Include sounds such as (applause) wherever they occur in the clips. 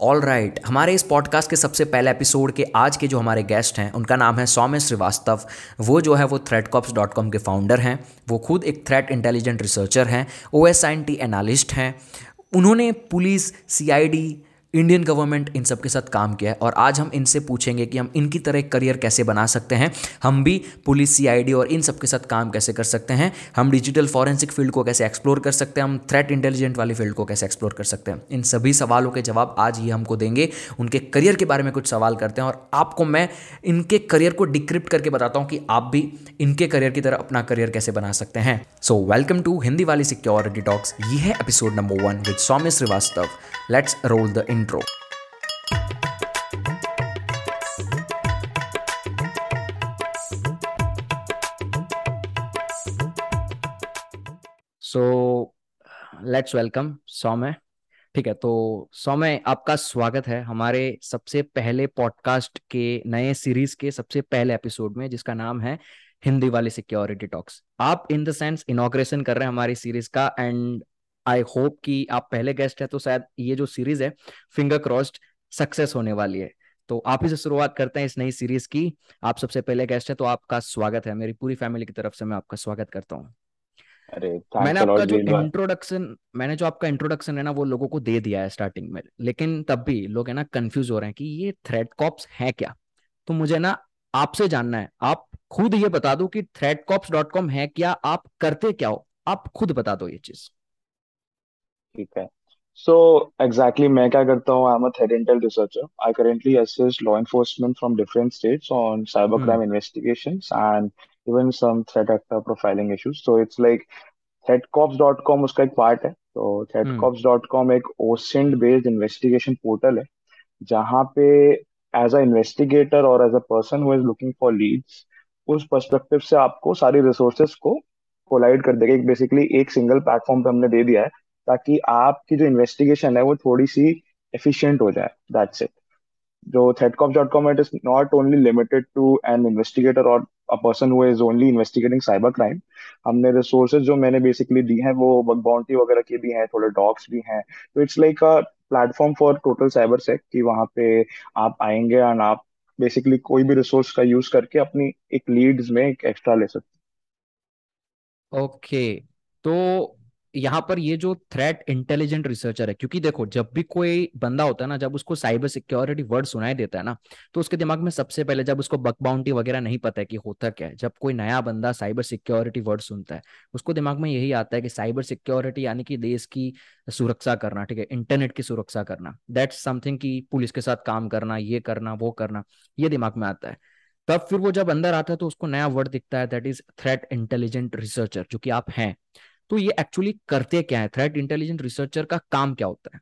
All right right. हमारे इस podcast के सबसे पहले एपिसोड के आज के जो हमारे गेस्ट हैं, उनका नाम है सौम्य श्रीवास्तव वो जो है, वो थ्रेडकॉप्स डॉट कॉम के फाउंडर हैं वो खुद एक थ्रेट इंटेलिजेंट रिसर्चर हैं O S I T analyst हैं उन्होंने police C I D Indian government इन सब के साथ काम किया है और आज हम इनसे पूछेंगे कि हम इनकी तरह करियर कैसे बना सकते हैं, हम भी पुलिस सीआईडी और इन सब के साथ काम कैसे कर सकते हैं, हम डिजिटल फॉरेंसिक फ़ील्ड को कैसे एक्सप्लोर कर सकते हैं, हम थ्रेट इंटेलिजेंट वाली फ़ील्ड को कैसे एक्सप्लोर कर सकते हैं। इन सभी सवालों के जवाब आज ये हमको देंगे, उनके करियर के बारे में कुछ सवाल करते हैं और आपको मैं इनके करियर को डिक्रिप्ट करके बताता हूँ कि आप भी इनके करियर की तरह अपना करियर कैसे बना सकते हैं। सो वेलकम टू हिंदी वाली सिक्योरिटी टॉक्स ये है episode number one with Saumya Srivastava let's roll the intro so let's welcome Saumya ठीक है तो सौम्य आपका स्वागत है हमारे सबसे पहले पॉडकास्ट के नए सीरीज़ के सबसे पहले एपिसोड में, जिसका नाम है हिंदी वाली सिक्योरिटी टॉक्स आप इन द सेंस इनोग्रेशन कर रहे हैं हमारी सीरीज़ का एंड आई होप कि आप पहले गेस्ट है तो शायद ये जो सीरीज़ है फिंगर क्रॉस्ड सक्सेस होने वाली है। तो आप ही से शुरुआत करते हैं इस नई सीरीज़ की। आप सबसे पहले गेस्ट है तो आपका स्वागत है। मेरी पूरी फैमिली की तरफ़ से मैं आपका स्वागत करता हूँ। अरे मैंने आपका जो इंट्रोडक्शन मैंने जो आपका इंट्रोडक्शन है ना वो लोगों को दे दिया है स्टार्टिंग में। लेकिन तब भी लोग है ना कंफ्यूज हो रहे हैं कि ये थ्रेड कॉप्स है क्या? तो मुझे ना आपसे जानना है। आप खुद ये बता दो कि थ्रेड कॉप्स डॉट कॉम है क्या? आप करते क्या हो? आप खुद बता दो ये चीज़। ठीक है। सो एग्जैक्टली मैं क्या करता हूँ I am a threat intel researcher I currently assist law enforcement from different states on cyber crime investigations and even some threat actor profiling issues so it's like threatcops.com उसका एक part है। तो threatcops.com एक ओसेंड based investigation portal है जहाँ पे as a investigator और as a person who is looking for leads उस पर्सपेक्टिव से आपको सारी रिसोर्सेज को कोलाइड कर देगा। बेसिकली एक सिंगल प्लेटफॉर्म पे हमने दे दिया है। ताकि आपकी जो इन्वेस्टिगेशन है वो थोड़ी सी एफिशिएंट हो जाए। दैट्स इट जो threatcops.com it is not only limited to an investigator or a person who is only investigating cyber crime. हमने रिसोर्सेज जो मैंने बेसिकली दी हैं, वो बग बाउंटी वगैरह की भी हैं, थोड़े डॉक्स भी हैं। तो it's like a platform for total cyber sec कि वहाँ पे आप आएँगे एंड आप बेसिकली कोई भी रिसोर्स का यूज़ करके अपनी एक लीड्स में एक एक्स्ट्रा ले सकते ओके okay. तो यहाँ पर ये जो थ्रेट इंटेलिजेंट रिसर्चर है, क्योंकि देखो, जब भी कोई बंदा होता है ना, जब उसको साइबर सिक्योरिटी वर्ड सुनाई देता है ना तो उसके दिमाग में सबसे पहले जब उसको बक बाउंटी वगैरह नहीं पता है कि होता क्या है, जब कोई नया बंदा साइबर सिक्योरिटी वर्ड सुनता है, उसको दिमाग में यही आता है कि साइबर सिक्योरिटी यानी कि देश की सुरक्षा करना, ठीक है इंटरनेट की सुरक्षा करना दैट्स समथिंग की पुलिस के साथ काम करना, ये करना, वो करना, ये दिमाग में आता है। तब फिर वो जब अंदर आता है तो उसको नया वर्ड दिखता है that is threat intelligent researcher जो कि आप हैं। तो ये एक्चुअली करते क्या है? थ्रेट इंटेलिजेंस रिसर्चर का काम क्या होता है?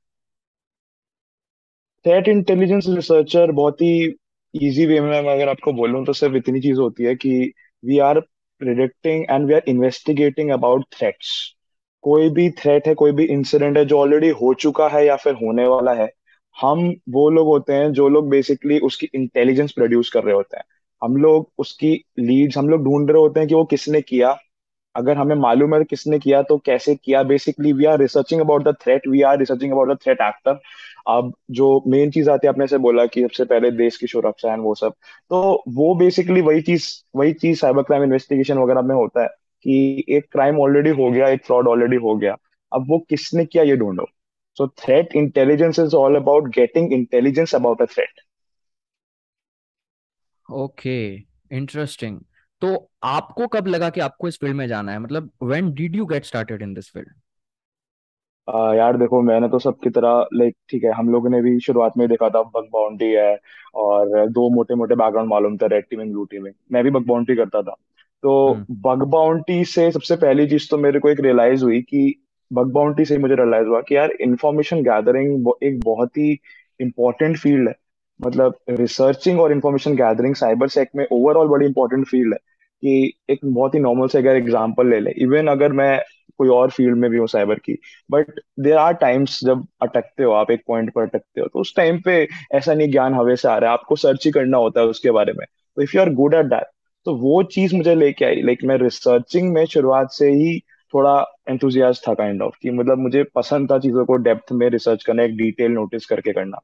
थ्रेट इंटेलिजेंस रिसर्चर बहुत ही इजी वे में अगर आपको बोलूँ तो सिर्फ़ इतनी चीज़ होती है कि we are predicting and we are investigating about threats कोई भी थ्रेट है, कोई भी इंसिडेंट है जो ऑलरेडी हो चुका है या फिर होने वाला है, हम वो लोग होते हैं जो लोग बेसिकली उसकी इंटेलिजेंस प्रोड्यूस कर रहे होते हैं। हम लोग उसकी लीड्स हम लोग ढूंढ रहे होते हैं कि वो किसने किया अगर हमें मालूम है किसने किया तो कैसे किया? Basically we are researching about the threat we are researching about the threat actor अब जो मेन चीज़ आती है, आपने से बोला कि सबसे पहले देश की सुरक्षा है वो सब। तो वो बेसिकली वही चीज़ वही चीज़ साइबर क्राइम इन्वेस्टिगेशन वगैरह में होता है कि एक क्राइम ऑलरेडी हो गया, एक फ्रॉड ऑलरेडी हो गया। अब वो किसने किया, ये ढूंढो। So threat intelligence is all about getting intelligence about a threat okay interesting तो आपको कब लगा कि आपको इस फ़ील्ड में जाना है? मतलब when did you get started in this field आ, यार देखो मैंने तो सबकी तरह लाइक ठीक है हम लोगों ने भी शुरुआत में देखा था बग बाउंटी है और दो मोटे मोटे बैकग्राउंड मालूम था रेड टीमिंग ब्लू टीमिंग मैं भी बग बाउंटी करता था। तो हम्म। बग बाउंटी से सबसे पहली चीज़ तो मेरे को एक रियलाइज़ हुई कि बग बाउंड्री से ही मुझे रियलाइज़ हुआ कि यार इंफॉर्मेशन गैदरिंग एक बहुत ही इंपॉर्टेंट फ़ील्ड है। मतलब रिसर्चिंग और इन्फॉर्मेशन गैदरिंग साइबर सेक में ओवरऑल बड़ी इंपॉर्टेंट फ़ील्ड है। कि एक बहुत ही नॉर्मल से अगर एग्ज़ाम्पल ले ले इवन अगर मैं कोई और फ़ील्ड में भी हूँ साइबर की बट देर आर टाइम्स जब अटकते हो, आप एक पॉइंट पर अटकते हो तो उस टाइम पे ऐसा नहीं ज्ञान हवे से आ रहा है, आपको सर्च ही करना होता है उसके बारे में। तो if you are good at that तो वो चीज़ मुझे लेके आई लाइक मैं रिसर्चिंग में शुरुआत से ही थोड़ा एंथुजियाज था काइंड ऑफ़ कि मतलब मुझे पसंद था चीज़ों को डेप्थ में रिसर्च करना, एक डिटेल नोटिस करके करना।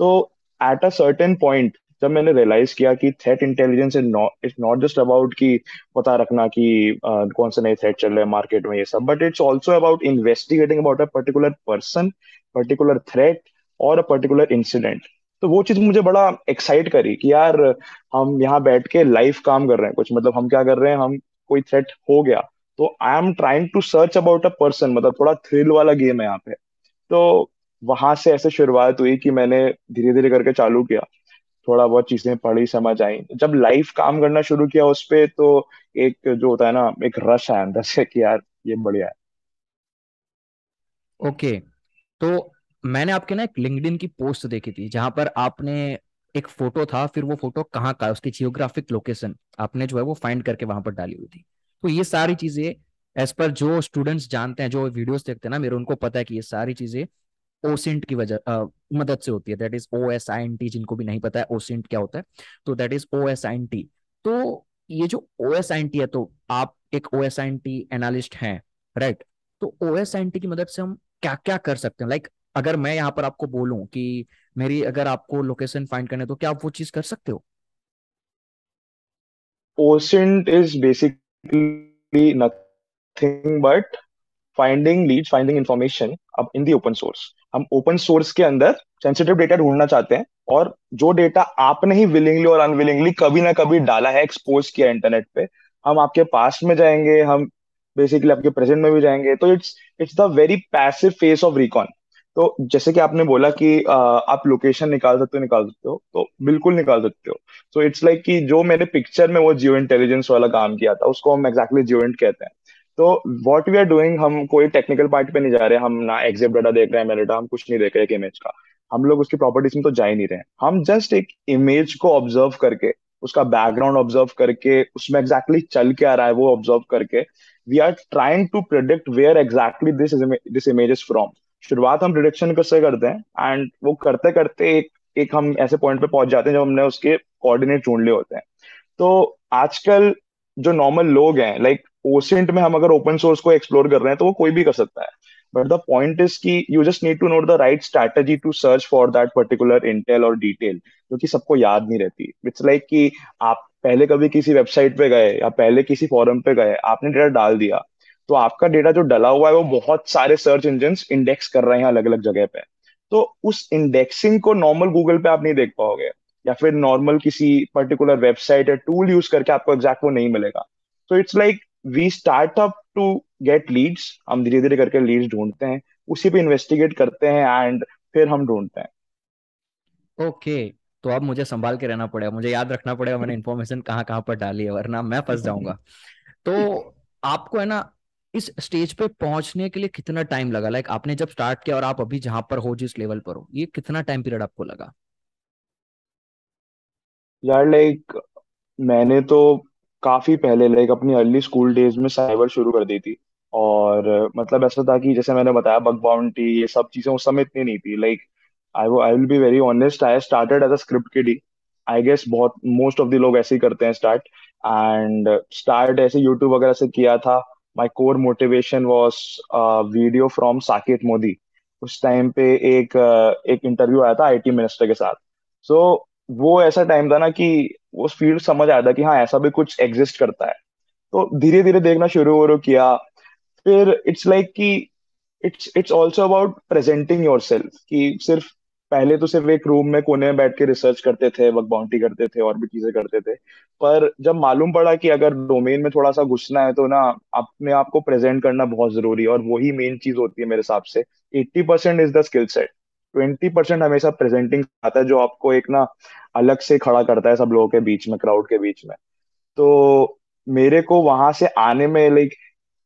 तो एट अ सर्टेन पॉइंट जब मैंने रियलाइज़ किया कि threat intelligence is not just about कि पता रखना कि uh, कौन से नए थ्रेट चल रहे हैं मार्केट में ये सब but it's also about investigating about a particular person particular threat और अ पर्टिकुलर इंसिडेंट तो वो चीज़ मुझे बड़ा एक्साइट करी कि यार हम यहाँ बैठ के लाइव काम कर रहे हैं कुछ मतलब हम क्या कर रहे हैं हम कोई थ्रेट हो गया। तो I am trying to search about a person मतलब थोड़ा थ्रिल वाला गेम है यहाँ पे। तो वहाँ से ऐसे शुरुआत हुई कि मैंने धीरे धीरे करके चालू किया। थोड़ा बहुत चीज़ें पढ़ी, समझ आई। जब लाइव काम करना शुरू किया उस पे तो एक जो होता है ना, एक रश है अंदर से कि यार, ये बढ़िया है। ओके तो मैंने आपके ना एक लिंक्डइन की पोस्ट देखी थी, जहाँ पर आपने एक फ़ोटो था, फिर वो फ़ोटो कहाँ का उसकी जियोग्राफिक लोकेशन आपने जो है वो फाइंड करके वहाँ पर डाली हुई थी। तो ये सारी चीज़ें एज पर जो स्टूडेंट्स जानते हैं, जो वीडियोस देखते हैं ना, मेरे उनको पता है कि ये सारी चीज़ें ओसिंट की वजह मदद से होती है। That is O S I N T जिनको भी नहीं पता है ओसिंट क्या होता है? तो that is O S I N T तो ये जो O S I N T है तो आप एक O S I N T analyst हैं राइट तो O S I N T की मदद से हम क्या क्या कर सकते हैं? लाइक like, अगर मैं यहाँ पर आपको बोलूँ कि मेरी अगर आपको लोकेशन फाइंड करने तो क्या आप वो चीज़ कर सकते हो? OSINT is basically nothing but finding leads finding information अब इन दी ओपन सोर्स हम ओपन सोर्स के अंदर सेंसिटिव डेटा ढूंढना चाहते हैं और जो डेटा आपने ही विलिंगली और अनविलिंगली कभी ना कभी डाला है एक्सपोज किया इंटरनेट पे हम आपके पास्ट में जाएँगे हम बेसिकली आपके प्रेजेंट में भी जाएँगे तो it's it's the very passive phase of recon तो जैसे कि आपने बोला कि आ, आप लोकेशन निकाल सकते हो निकाल सकते हो तो बिल्कुल निकाल सकते हो। सो इट्स लाइक कि जो मैंने पिक्चर में वो जियो इंटेलिजेंस वाला काम किया था उसको हम एक्जैक्टली जियो कहते हैं। तो व्हाट वी आर डूइंग हम कोई टेक्निकल पार्ट पे नहीं जा रहे, हम ना एग्जिप डाटा देख रहे हैं मेटा हम कुछ नहीं देख रहे एक इमेज का। हम लोग उसकी प्रॉपर्टीज़ में तो जा ही नहीं रहे। हम जस्ट एक इमेज को ऑब्ज़र्व करके, उसका बैकग्राउंड ऑब्ज़र्व करके, उसमें एग्जैक्टली exactly चल के आ रहा है वो ऑब्ज़र्व करके we are trying to predict where exactly this this image is from शुरुआत हम प्रिडिक्शन कैसे करते हैं एंड वो करते करते एक एक हम ऐसे पॉइंट पे पहुँच जाते हैं जब हमने उसके कोऑर्डिनेट ढूंढ लिए होते हैं। तो आजकल जो नॉर्मल लोग हैं लाइक ओसेंट में हम अगर ओपन सोर्स को एक्सप्लोर कर रहे हैं तो वो कोई भी कर सकता है। बट द पॉइंट इज़ कि you just need to note the right strategy to search for that particular intel और डिटेल जो कि सबको याद नहीं रहती। इट्स लाइक like कि आप पहले कभी किसी वेबसाइट पे गए या पहले किसी फॉरम पे गए, आपने डेटा डाल दिया तो आपका डेटा जो डला हुआ है, वो बहुत सारे सर्च इंजिन इंडेक्स कर रहे हैं अलग अलग जगह पे। तो उस इंडेक्सिंग को नॉर्मल गूगल पे आप नहीं देख पाओगे, या फिर नॉर्मल किसी पर्टिकुलर वेबसाइट या टूल यूज़ करके आपको एग्जैक्ट वो नहीं मिलेगा। तो it's like we start up to get leads हम धीरे धीरे करके लीड्स ढूंढते हैं उसी पे इन्वेस्टिगेट करते हैं एंड फिर हम ढूंढते हैं। ओके तो अब मुझे संभाल के रहना पड़ेगा मुझे याद रखना पड़ेगा मैंने इन्फॉर्मेशन कहाँ कहाँ पर डाली है वरना मैं फंस जाऊँगा। तो आपको है ना इस स्टेज पे पहुँचने के लिए कितना टाइम लगा? लाइक आपने जब स्टार्ट किया और आप अभी जहाँ पर हो जिस लेवल पर हो ये कितना टाइम पीरियड आपको लगा? यार लाइक मैंने तो काफ़ी पहले लाइक अपनी अर्ली स्कूल डेज़ में साइबर शुरू कर दी थी। और मतलब ऐसा था कि जैसे मैंने बताया बग बाउंटी ये सब चीज़ें उस समय इतनी नहीं थी। Like I I will be very honest I started as a script kid I guess बहुत मोस्ट ऑफ़ द लोग ऐसे ही करते हैं स्टार्ट एंड स्टार्ट ऐसे यूट्यूब वगैरह से किया था। My core motivation was video from Saket Modi उस टाइम पे एक एक इंटरव्यू आया था आईटी मिनिस्टर के साथ। सो so, वो ऐसा टाइम था ना कि वो फ़ील्ड समझ आया था कि हाँ ऐसा भी कुछ एग्जिस्ट करता है। तो धीरे धीरे देखना शुरू हो किया। फिर इट्स लाइक like कि it's it's also about presenting your कि सिर्फ़ पहले तो सिर्फ़ एक रूम में कोने में बैठ के रिसर्च करते थे वर्क बाउंड्री करते थे और भी चीज़ें करते थे। पर जब मालूम पड़ा कि अगर डोमेन में थोड़ा सा घुसना है तो ना, अपने आप को प्रेजेंट करना बहुत ज़रूरी है और वही मेन चीज़ होती है मेरे हिसाब से। Eighty percent is the skill set twenty percent हमेशा प्रेजेंटिंग आता है, जो आपको एक ना अलग से खड़ा करता है सब लोगों के बीच में क्राउड के बीच में। तो मेरे को वहाँ से आने में लाइक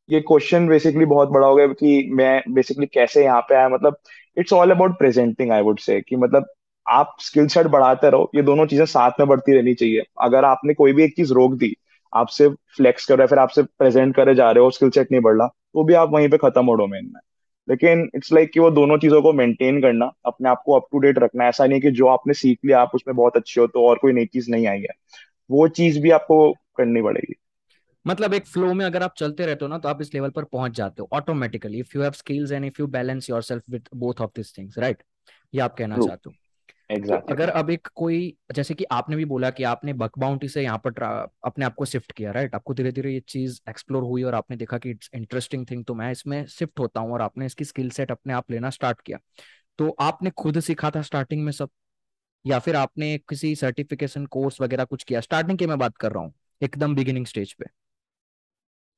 ये क्वेश्चन बेसिकली बहुत बड़ा हो गया कि मैं बेसिकली कैसे यहाँ पे आया। मतलब it's all about presenting I would say कि मतलब आप स्किल सेट बढ़ाते रहो। ये दोनों चीज़ें साथ में बढ़ती रहनी चाहिए। अगर आपने कोई भी एक चीज़ रोक दी आपसे फ्लेक्स कर रहे फिर आपसे प्रेजेंट करे जा रहे हो स्किल सेट नहीं बढ़ रहा तो भी आप वहीं पे खत्म हो डोमेन में। लेकिन इट्स लाइक like कि वो दोनों चीज़ों को मेंटेन करना अपने आप को अप टू डेट रखना। ऐसा नहीं कि जो आपने सीख लिया आप उसमें बहुत अच्छे हो तो और कोई नई चीज़ नहीं आई है। वो चीज़ भी आपको करनी पड़ेगी। मतलब एक फ्लो में अगर आप चलते रहते हो ना तो आप इस लेवल पर पहुँच जाते हो automatically if you have skills and if you balance yourself with both of this things right ये आप कहना चाहते हो। तो एग्जैक्टली अगर अब एक कोई जैसे कि आपने भी बोला कि आपने बक बाउंटी से यहाँ पर अपने आप को शिफ्ट किया राइट आपको धीरे धीरे ये चीज़ एक्सप्लोर हुई और आपने देखा कि इट्स इंटरेस्टिंग थिंग तो मैं इसमें शिफ्ट होता हूँ और आपने इसकी स्किल सेट अपने आप लेना स्टार्ट किया। तो आपने खुद सीखा था स्टार्टिंग में सब? या फिर आपने किसी सर्टिफिकेशन कोर्स वगैरह कुछ किया? स्टार्टिंग की मैं बात कर रहा हूँ एकदम बिगिनिंग स्टेज पे।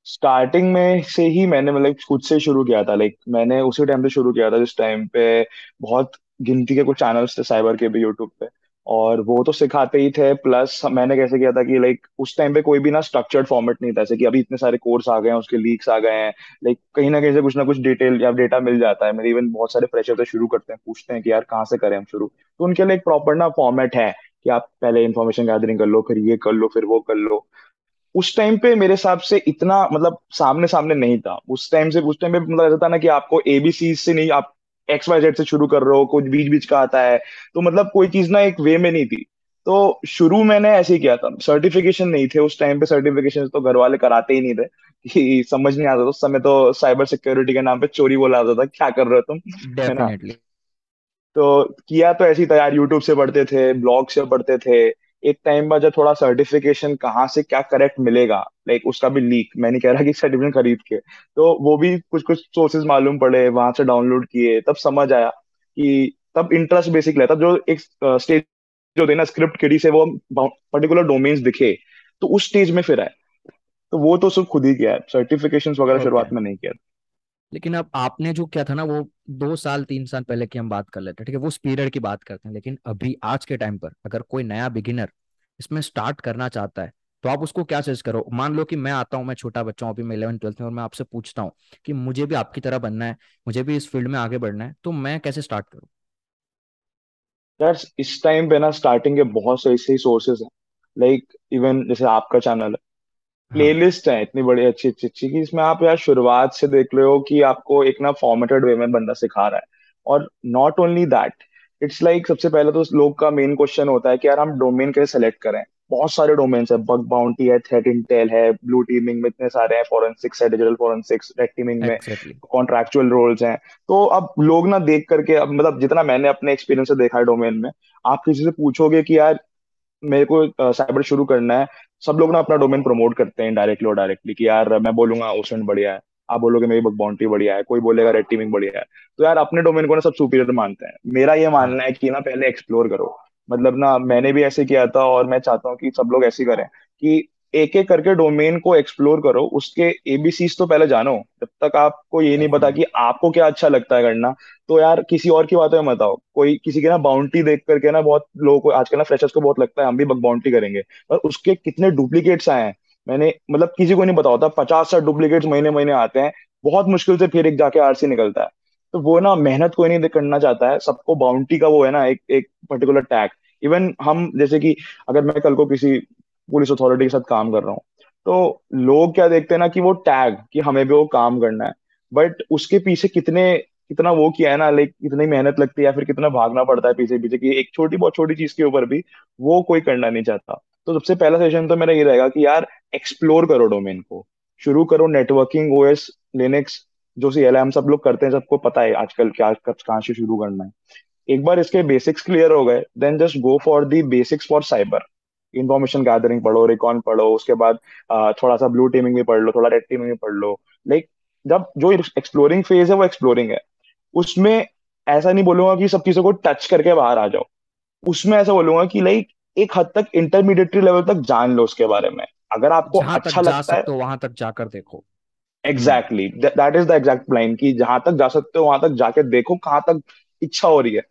स्टार्टिंग में से ही मैंने मतलब खुद से शुरू किया था। लाइक मैंने उसी टाइम पे शुरू किया था जिस टाइम पे बहुत गिनती के कुछ चैनल्स थे साइबर के भी यूट्यूब पे, और वो तो सिखाते ही थे प्लस मैंने कैसे किया था कि लाइक उस टाइम पे कोई भी ना स्ट्रक्चर्ड फॉर्मेट नहीं था, जैसे कि अभी इतने सारे कोर्स आ गए हैं, उसके लीक्स आ गए हैं लाइक कहीं ना कहीं से कुछ ना कुछ डिटेल या डेटा मिल जाता है, मेरे इवन बहुत सारे फ्रेशर तो शुरू करते हैं, पूछते हैं कि, यार, कहाँ से करें हम शुरू? तो उनके लिए एक प्रॉपर ना फॉर्मेट है कि आप पहले इन्फॉर्मेशन गैदरिंग कर लो, फिर ये कर लो, फिर वो कर लो। उस टाइम पे मेरे हिसाब से इतना मतलब सामने सामने नहीं था। उस टाइम से, उस टाइम पे मतलब ऐसा था ना कि आपको एबीसी से नहीं, आप एक्स वाई जेड से शुरू कर रहे हो कुछ बीच बीच का आता है तो मतलब कोई चीज़ ना एक वे में नहीं थी। तो शुरू मैंने ऐसे ही किया था। सर्टिफिकेशन नहीं थे उस टाइम पे सर्टिफिकेशन तो घर वाले कराते ही नहीं थे कि समझ नहीं आता था। उस समय तो साइबर सिक्योरिटी के नाम पे चोरी बोला जाता था क्या कर रहे हो तुम? है ना? तो किया तो ऐसी ही था यार यूट्यूब से पढ़ते थे ब्लॉग से पढ़ते थे एक टाइम बाद जब थोड़ा सर्टिफिकेशन कहाँ से क्या करेक्ट मिलेगा? लाइक उसका भी लीक मैं नहीं कह रहा कि सर्टिफिकेट खरीद के। तो वो भी कुछ कुछ सोर्सेज मालूम पड़े वहाँ से डाउनलोड किए तब समझ आया कि तब इंटरेस्ट बेसिक रहता जो एक स्टेज जो देना स्क्रिप्ट किडी से वो पर्टिकुलर डोमेन्स दिखे तो उस स्टेज में फिर आए तो वो तो सब खुद ही किया है। सर्टिफिकेशन वगैरह शुरुआत में नहीं किया लेकिन अब आपने जो किया था ना, वो दो साल, तीन साल पहले की हम बात कर लेते हैं, ठीक है? वो पीरियड की बात करते हैं, लेकिन अभी आज के टाइम पर अगर कोई नया बिगिनर इसमें स्टार्ट करना चाहता है तो आप उसको क्या सजेस्ट करो? मान लो कि मैं आता हूँ, मैं छोटा बच्चा हूँ, अभी मैं इलेवन ट्वेल्थ में और मैं आपसे पूछता हूँ कि मुझे भी आपकी तरह बनना है, मुझे भी इस फ़ील्ड में आगे बढ़ना है तो मैं कैसे स्टार्ट करूँ? इस टाइम पे ना स्टार्टिंग के बहुत सही सही सोर्सेज हैं। लाइक इवन जैसे आपका चैनल हाँ प्लेलिस्ट है इतनी बड़ी अच्छी अच्छी अच्छी कि इसमें आप यार शुरुआत से देख रहे हो कि आपको एक ना फॉर्मेटेड वे में बंदा सिखा रहा है। और not only that it's like सबसे पहले तो उस लोग का मेन क्वेश्चन होता है कि यार हम डोमेन कैसे सेलेक्ट करें? बहुत सारे डोमेन्स है बग बाउंटी है थ्रेट इंटेल है ब्लू टीमिंग में इतने सारे हैं फॉरेंसिक्स है डिजिटल फॉरेंसिक्स रेड टीमिंग में कॉन्ट्रैक्चुअल रोल्स हैं। तो अब लोग ना देख करके अब मतलब जितना मैंने अपने एक्सपीरियंस से देखा है डोमेन में आप किसी से पूछोगे कि यार मेरे को साइबर शुरू करना है सब लोग ना अपना डोमेन प्रमोट करते हैं डायरेक्टली और डायरेक्टली कि यार मैं बोलूँगा ओशन बढ़िया है। आप बोलोगे, मेरी बाउंड्री बढ़िया है। कोई बोलेगा रेड टीमिंग बढ़िया है। तो यार अपने डोमेन को ना सब सुपीरियर मानते हैं। मेरा ये मानना है कि ना पहले एक्सप्लोर करो। मतलब ना मैंने भी ऐसे किया था और मैं चाहता हूँ कि सब लोग ऐसे करें कि एक एक करके डोमेन को एक्सप्लोर करो, उसके एबीसीज तो पहले जानो, जब तक आपको ये नहीं पता कि आपको क्या अच्छा लगता है करना तो यार किसी और की बातों में मत आओ। कोई किसी के ना बाउंटी देख करके ना बहुत लोगों को, आजकल ना फ्रेशर्स को बहुत लगता है, हम भी बाउंटी करेंगे। पर उसके कितने डुप्लीकेट्स आए हैं? मैंने मतलब किसी को नहीं पता होता, पचास साठ डुप्लीकेट्स महीने महीने आते हैं, बहुत मुश्किल से फिर एक जाके आरसी निकलता है। तो वो ना मेहनत कोई नहीं करना चाहता है, सबको बाउंड्री का वो है ना, एक एक पर्टिकुलर टैग इवन हम, जैसे कि अगर मैं कल को किसी पुलिस अथॉरिटी के साथ काम कर रहा हूँ। तो लोग क्या देखते हैं ना कि वो टैग कि हमें भी वो काम करना है। बट उसके पीछे कितने, कितना वो किया है ना लाइक कितनी मेहनत लगती है या फिर कितना भागना पड़ता है पीछे पीछे की एक छोटी बहुत छोटी चीज़ के ऊपर भी वो कोई करना नहीं चाहता। तो सबसे पहला सेशन तो मेरा ये रहेगा कि यार एक्सप्लोर करो डोमेन को। शुरू करो नेटवर्किंग ओएस लिनक्स जो सी एल हम सब लोग करते हैं, सबको पता है आजकल क्या, कब, कहाँ से शुरू करना है। एक बार इसके बेसिक्स क्लियर हो गए then just go for the basics for cyber information gathering पढ़ो रिकॉन पढ़ो उसके बाद थोड़ा सा ब्लू टीमिंग भी पढ़ लो थोड़ा रेड टीमिंग भी पढ़ लो। लाइक जब जो एक्सप्लोरिंग फ़ेज़ है वो एक्सप्लोरिंग है। उसमें ऐसा नहीं बोलूँगा कि सब चीज़ों को टच करके बाहर आ जाओ। उसमें ऐसा बोलूँगा कि लाइक एक हद तक इंटरमीडिएटरी लेवल तक जान लो उसके बारे में। अगर आपको अच्छा लगता है हो वहाँ तक जाकर देखो। Exactly that is the exact line कि जहाँ तक जा सकते हो वहाँ तक जाके देखो कहाँ तक इच्छा हो रही है।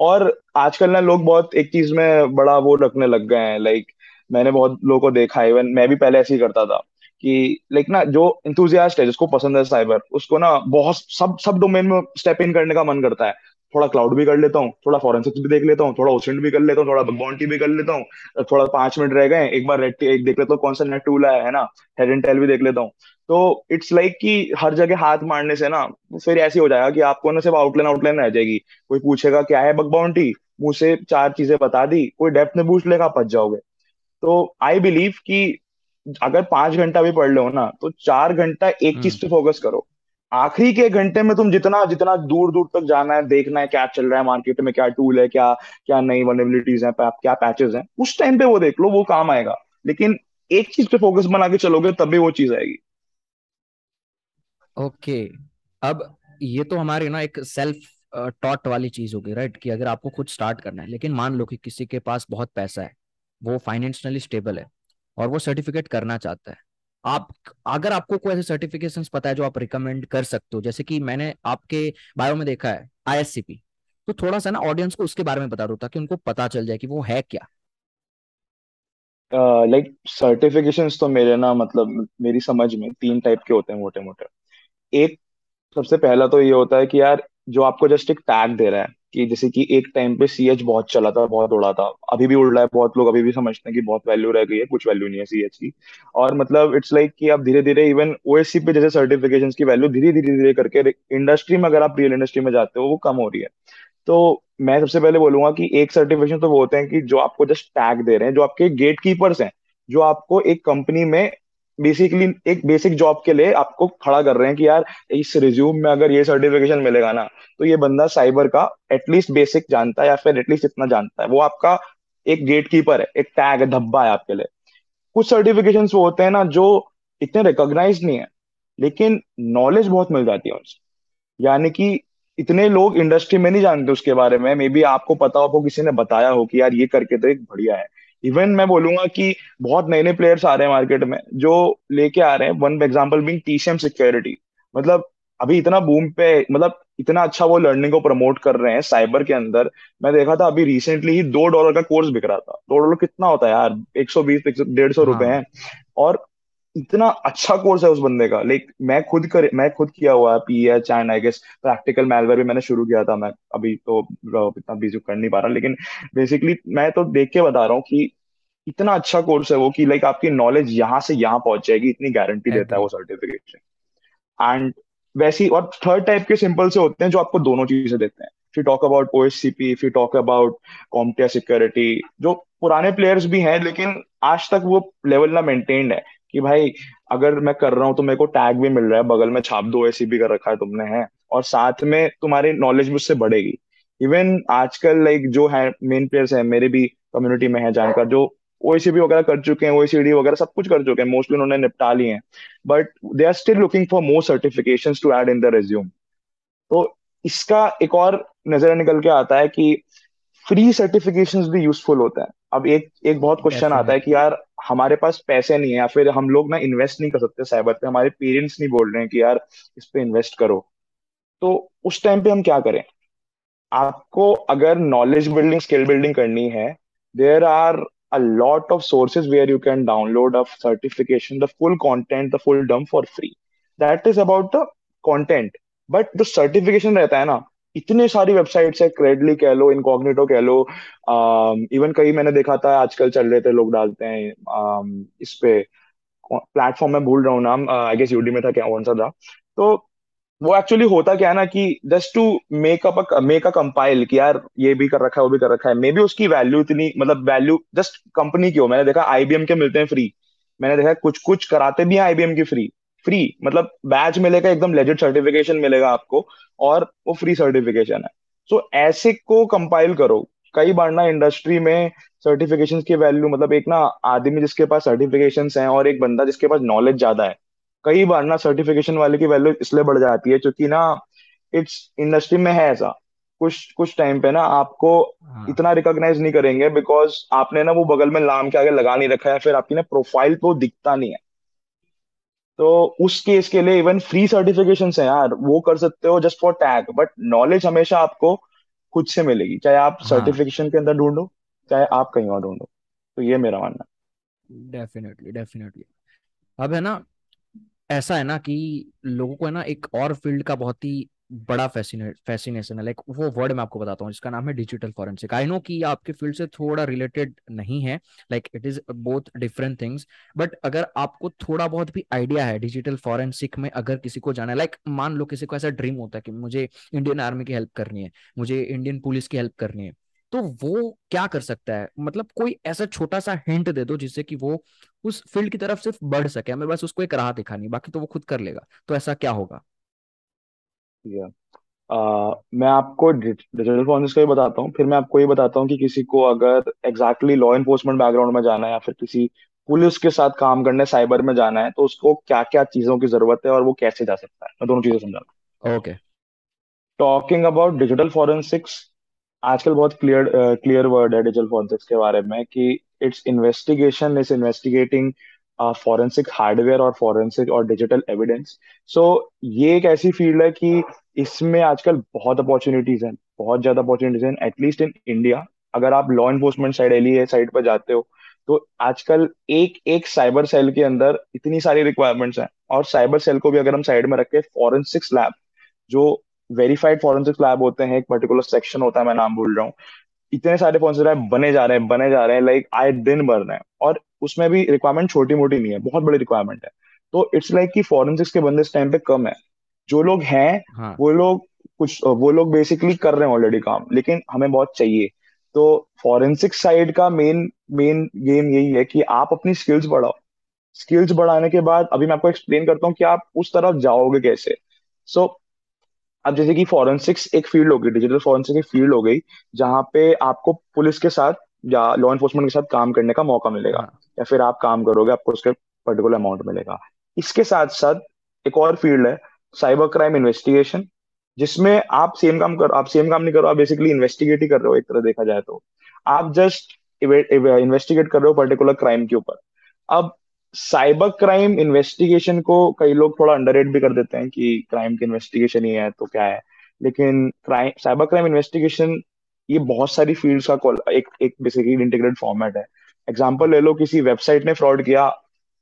और आजकल ना लोग बहुत एक चीज़ में बड़ा वो रखने लग गए हैं लाइक मैंने बहुत लोगों को देखा है इवन मैं भी पहले ऐसे ही करता था कि लाइक ना, जो इंथुजियास्ट है, जिसको पसंद है साइबर उसको ना बहुत, सब सब डोमेन में स्टेप इन करने का मन करता है। थोड़ा क्लाउड भी कर लेता हूँ थोड़ा फॉरेंसिक्स भी देख लेता हूँ थोड़ा ओसेंट भी कर लेता हूँ थोड़ा बाउंटी भी कर लेता हूँ थोड़ा पाँच मिनट रह गए एक बार रेड एक देख लेता हूँ कौन सा नेट टूल है है ना हेड एंड टेल भी देख लेता हूँ। तो इट्स लाइक like कि हर जगह हाथ मारने से ना फिर ऐसे हो जाएगा कि आपको ना सिर्फ़ आउटलाइन आउटलाइन रह जाएगी। कोई पूछेगा क्या है बग बाउंटी मुँह से चार चीज़ें बता दी कोई डेप्थ में पूछ लेगा आप फंस जाओगे। तो आई बिलीव कि अगर पाँच घंटा भी पढ़ लो ना तो चार घंटा एक चीज़ हम्म पे फोकस करो। आखिरी के घंटे में तुम जितना जितना दूर दूर तक जाना है, देखना है क्या चल रहा है मार्केट में, क्या टूल है, क्या क्या नई वनरेबिलिटीज हैं, क्या पैचेस हैं, उस टाइम पे वो देख लो, वो काम आएगा। लेकिन एक चीज़ पे फोकस बना के चलोगे तभी वो चीज़ आएगी। ओके। अब ये तो हमारी ना एक सेल्फ टॉट वाली चीज़ होगी राइट कि अगर आपको खुद स्टार्ट करना है, लेकिन मान लो कि किसी के पास बहुत पैसा है, वो फाइनेंशियली स्टेबल है, और वो सर्टिफिकेट करना चाहता है आप अगर आपको कोई ऐसे सर्टिफिकेशन पता है जो आप रिकमेंड कर सकते हो जैसे कि मैंने आपके बायो में देखा है आईएससीपी तो थोड़ा सा ना ऑडियंस को उसके बारे में बता दो ताकि उनको पता चल जाए कि वो है क्या। लाइक uh, सर्टिफिकेशंस like, तो मेरे ना मतलब मेरी समझ में तीन टाइप के होते हैं मोटे मोटे एक सबसे पहला तो ये होता है कि यार जो आपको जस्ट एक टैग दे रहा है कि जैसे कि एक टाइम पे सी एच बहुत चला था, बहुत उड़ा था। अभी भी उड़ रहा है, बहुत लोग अभी भी समझते हैं कि बहुत वैल्यू रह गई है, कुछ वैल्यू नहीं है सी एच की। और मतलब इट्स लाइक like कि आप धीरे धीरे इवन ओ ओएससी पे जैसे सर्टिफिकेशन की वैल्यू धीरे धीरे धीरे करके इंडस्ट्री में अगर आप रियल इंडस्ट्री में जाते हो, वो कम हो रही है। तो मैं सबसे पहले बोलूँगा कि एक सर्टिफिकेशन तो वो होते हैं कि जो आपको जस्ट टैग दे रहे हैं, जो आपके गेट कीपर्स हैं, जो आपको एक कंपनी में बेसिकली एक बेसिक जॉब के लिए आपको खड़ा कर रहे हैं कि यार, इस रिज्यूम में अगर ये सर्टिफिकेशन मिलेगा ना तो ये बंदा साइबर का एटलीस्ट बेसिक जानता है या फिर एटलीस्ट इतना जानता है। वो आपका एक गेट कीपर है, एक टैग है धब्बा है आपके लिए। कुछ सर्टिफिकेशन वो होते हैं ना, जो इतने रिकॉग्नाइज नहीं है, लेकिन नॉलेज बहुत मिल जाती है उनसे। यानी कि इतने लोग इंडस्ट्री में नहीं जानते उसके बारे में। मे बी आपको पता हो किसी ने बताया हो कि यार ये करके तो एक बढ़िया है। इवन मैं बोलूँगा कि बहुत नए नए प्लेयर्स आ रहे हैं मार्केट में जो लेके आ रहे हैं। One example being TCM security मतलब अभी इतना बूम पे मतलब इतना अच्छा वो लर्निंग को प्रमोट कर रहे हैं साइबर के अंदर। मैं देखा था अभी रिसेंटली ही दो डॉलर का कोर्स बिक रहा था। दो डॉलर कितना होता है यार? एक सौ बीस डेढ़ सौ रुपए है। और इतना अच्छा कोर्स है उस बंदे का। लाइक मैं खुद कर मैं खुद किया हुआ है P H and I guess practical malware भी मैंने शुरू किया था। मैं अभी तो इतना बिज़ी कर नहीं पा रहा। लेकिन बेसिकली मैं तो देख के बता रहा हूँ कि इतना अच्छा कोर्स है वो कि लाइक आपकी नॉलेज यहाँ से यहाँ पहुँच जाएगी इतनी गारंटी देता है वो सर्टिफिकेशन एंड वैसी और थर्ड टाइप के सिंपल से होते हैं जो आपको दोनों चीज़ें देते हैं। फिर टॉक अबाउट ओ ओएससीपी फिर टॉक अबाउट कॉम्पिया सिक्योरिटी जो पुराने प्लेयर्स भी हैं लेकिन आज तक वो लेवल ना मेंटेन्ड है। कि भाई, अगर मैं कर रहा हूँ तो मेरे को टैग भी मिल रहा है, बगल में छाप दो एसीपी कर रखा है तुमने, है। और साथ में तुम्हारी नॉलेज भी उससे बढ़ेगी। इवन आजकल लाइक जो है मेन प्लेयर्स है, मेरे भी कम्युनिटी में है जानकर, जो ओईसीबी वगैरह कर चुके हैं ओईसीडी वगैरह सब कुछ कर चुके हैं मोस्टली उन्होंने निपटा लिए हैं। But they are still looking for more certification to add in the resume तो इसका एक और नज़र निकल के आता है कि फ्री सर्टिफिकेशन भी यूजफुल होता है अब एक एक बहुत क्वेश्चन आता है कि यार हमारे पास पैसे नहीं है या फिर हम लोग ना इन्वेस्ट नहीं कर सकते साइबर पे हमारे पेरेंट्स नहीं बोल रहे हैं कि यार इस पे इन्वेस्ट करो तो उस टाइम पे हम क्या करें आपको अगर नॉलेज बिल्डिंग स्किल बिल्डिंग करनी है there are a lot of sources where you can download a certification, the full content, the full dump for free. That is about the content. But जो certification रहता है ना इतने सारी websites है क्रेडली कह लो इनकॉग्निटो कह लो इवन कई मैंने देखा था आजकल चल रहे थे लोग डालते हैं um, इस पे। प्लेटफॉर्म में भूल रहा हूँ नाम आई गेस यूडी में था क्या कौन सा था। तो वो एक्चुअली होता क्या है ना कि just to make up make a compile कि यार ये भी कर रखा है वो भी कर रखा है मे बी उसकी वैल्यू इतनी मतलब वैल्यू जस्ट कंपनी की हो। मैंने देखा आईबीएम के मिलते हैं फ्री मैंने देखा कुछ कुछ कराते भी हैं आईबीएम की फ्री फ्री मतलब बैच मिलेगा एकदम लेजिट सर्टिफिकेशन मिलेगा आपको और वो फ्री सर्टिफिकेशन है। सो so, ऐसे को कंपाइल करो। कई बार ना इंडस्ट्री में सर्टिफिकेशन की वैल्यू मतलब एक ना आदमी जिसके पास सर्टिफिकेशन है और एक बंदा जिसके पास नॉलेज ज़्यादा है कई बार ना सर्टिफिकेशन वाले की वैल्यू इसलिए बढ़ जाती है क्योंकि ना इट्स इंडस्ट्री में है ऐसा। कुछ कुछ टाइम पे ना आपको हाँ। इतना रिकॉग्नाइज नहीं करेंगे बिकॉज़ आपने ना वो बगल में नाम के आगे लगा नहीं रखा है फिर आपकी ना प्रोफ़ाइल वो दिखता नहीं है। तो उस केस के लिए इवन फ्री सर्टिफिकेशन है यार वो कर सकते हो just for tag but knowledge हमेशा आपको खुद से मिलेगी चाहे आप हाँ। सर्टिफिकेशन के अंदर ढूंढो चाहे आप कहीं और ढूंढो तो ये मेरा मानना डेफिनेटली डेफिनेटली अब है ना ऐसा है ना कि लोगों को है ना एक और फ़ील्ड का बहुत ही बड़ा फैसिनेट फैसिनेशन है। लाइक वो वर्ड मैं आपको बताता हूँ, जिसका नाम है डिजिटल फॉरेंसिक आई नो कि आपके फ़ील्ड से थोड़ा रिलेटेड नहीं है। Like it is both different things but अगर आपको थोड़ा बहुत भी आइडिया है डिजिटल फॉरेंसिक में, अगर किसी को जाना है लाइक मान लो किसी को ऐसा ड्रीम होता है कि मुझे इंडियन आर्मी की हेल्प करनी है, मुझे इंडियन पुलिस की हेल्प करनी है तो वो क्या कर सकता है? मतलब कोई ऐसा छोटा सा हिंट दे दो जिससे कि वो उस फ़ील्ड की तरफ़ सिर्फ़ बढ़ सके। हमें बस उसको एक राह दिखानी बाकी तो वो खुद कर लेगा। तो ऐसा क्या होगा? या मैं आपको डिजिटल फॉरेंसिक्स का भी बताता हूँ। फिर मैं आपको ये बताता हूँ कि किसी को अगर एग्जैक्टली लॉ इन्फोर्समेंट बैकग्राउंड में जाना है या फिर किसी पुलिस के साथ काम करने साइबर में जाना है तो उसको क्या क्या चीज़ों की ज़रूरत है और वो कैसे जा सकता है? मैं दोनों चीज़ें समझा okay talking about digital forensics आजकल बहुत क्लियर क्लियर वर्ड है डिजिटल फॉरेंसिक्स के बारे में कि it's investigation is investigating forensic hardware और फॉरेंसिक और डिजिटल एविडेंस सो ये एक ऐसी फ़ील्ड है कि इसमें आजकल बहुत अपॉर्चुनिटीज़ हैं, बहुत ज़्यादा अपॉर्चुनिटीज़ हैं एटलीस्ट इन इंडिया अगर आप law enforcement side L side पर जाते हो तो आजकल एक एक साइबर सेल के अंदर इतनी सारी रिक्वायरमेंट्स हैं। और साइबर सेल को भी अगर हम साइड में रखें फॉरेंसिक्स लैब जो वेरीफाइड फॉरेंसिक्स लैब होते हैं, एक पर्टिकुलर सेक्शन होता है, मैं नाम भूल रहा हूँ इतने सारे लैब बने जा रहे हैं बने जा रहे हैं लाइक आए दिन बन रहे हैं और उसमें भी रिक्वायरमेंट छोटी मोटी नहीं है बहुत बड़ी रिक्वायरमेंट है। तो इट्स लाइक कि फॉरेंसिक्स के बंदे इस टाइम पे कम है। जो लोग हैं हाँ। वो लोग कुछ वो लोग बेसिकली कर रहे हैं ऑलरेडी काम लेकिन हमें बहुत चाहिए। तो फॉरेंसिक साइड का मेन मेन गेम यही है कि आप अपनी स्किल्स बढ़ाओ। स्किल्स बढ़ाने के बाद अभी मैं आपको एक्सप्लेन करता हूँ कि आप उस तरफ़ जाओगे कैसे। सो so, अब जैसे कि फॉरेंसिक्स एक फ़ील्ड हो गई डिजिटल फॉरेंसिक एक फ़ील्ड हो गई जहाँ पे आपको पुलिस के साथ या लॉ एनफोर्समेंट के साथ काम करने का मौका मिलेगा। हाँ। या फिर आप काम करोगे आपको उसके पर्टिकुलर अमाउंट मिलेगा। इसके साथ साथ एक और फ़ील्ड है साइबर क्राइम इन्वेस्टिगेशन जिसमें आप सेम काम करो आप सेम काम नहीं करो आप बेसिकली इन्वेस्टिगेट ही कर रहे हो एक तरह देखा जाए तो। आप जस्ट इन्वेस्टिगेट कर रहे हो पर्टिकुलर क्राइम के ऊपर। अब साइबर क्राइम इन्वेस्टिगेशन को कई लोग थोड़ा अंडर भी कर देते हैं कि क्राइम की इन्वेस्टिगेशन ही है तो क्या है? लेकिन क्राइम साइबर क्राइम इन्वेस्टिगेशन ये बहुत सारी फील्ड्स का एक एक बेसिकली इंटीग्रेटेड फॉर्मेट है। एग्ज़ाम्पल ले लो, किसी वेबसाइट ने फ्रॉड किया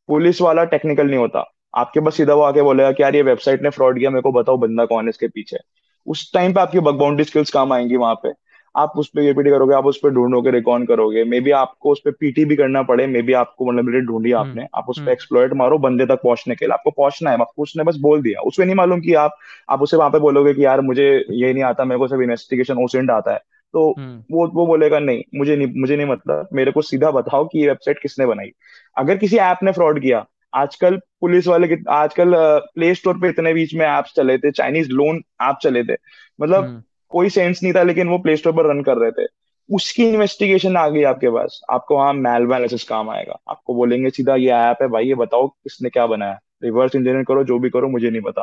पुलिस वाला टेक्निकल नहीं होता। आपके पास सीधा वो आके बोलेगा कि यार ये वेबसाइट ने फ्रॉड किया, मेरे को बताओ बंदा कौन है इसके पीछे। उस टाइम पे आपकी बग बाउंड्री स्किल्स काम आएँगी वहाँ पे। आप उस पर एपीटी करोगे आप उस पर ढूंढोगे रिकॉर्ड करोगे मे बी आपको उस पर पीटी भी करना पड़े मे बी आपको वनरेबिलिटी ढूंढी हम्म आपने आप उस पर हम्म। एक्सप्लॉइट मारो बंदे तक पहुँचने के लिए। आपको पहुँचना है आपको उसने बस बोल दिया। उसमें नहीं मालूम कि आप आप उसे वहाँ पे बोलोगे कि यार मुझे ये नहीं आता मेरे को सिर्फ़ इन्वेस्टिगेशन ओसेंट आता है। तो हम्म। वो वो बोलेगा नहीं मुझे नहीं मुझे नहीं मतलब मेरे को सीधा बताओ कि ये वेबसाइट किसने बनाई। अगर किसी ऐप ने फ्रॉड किया आजकल पुलिस वाले आजकल प्ले स्टोर पे इतने बीच में ऐप्स चले थे चाइनीज़ लोन ऐप चले थे। मतलब हम्म। कोई सेंस नहीं था लेकिन वो प्ले स्टोर पर रन कर रहे थे। उसकी इन्वेस्टिगेशन आ गई आपके पास। आपको वहाँ मैल एनालिसिस काम आएगा। आपको बोलेंगे सीधा ये ऐप है भाई ये बताओ किसने क्या बनाया? रिवर्स इंजीनियर करो जो भी करो मुझे नहीं पता।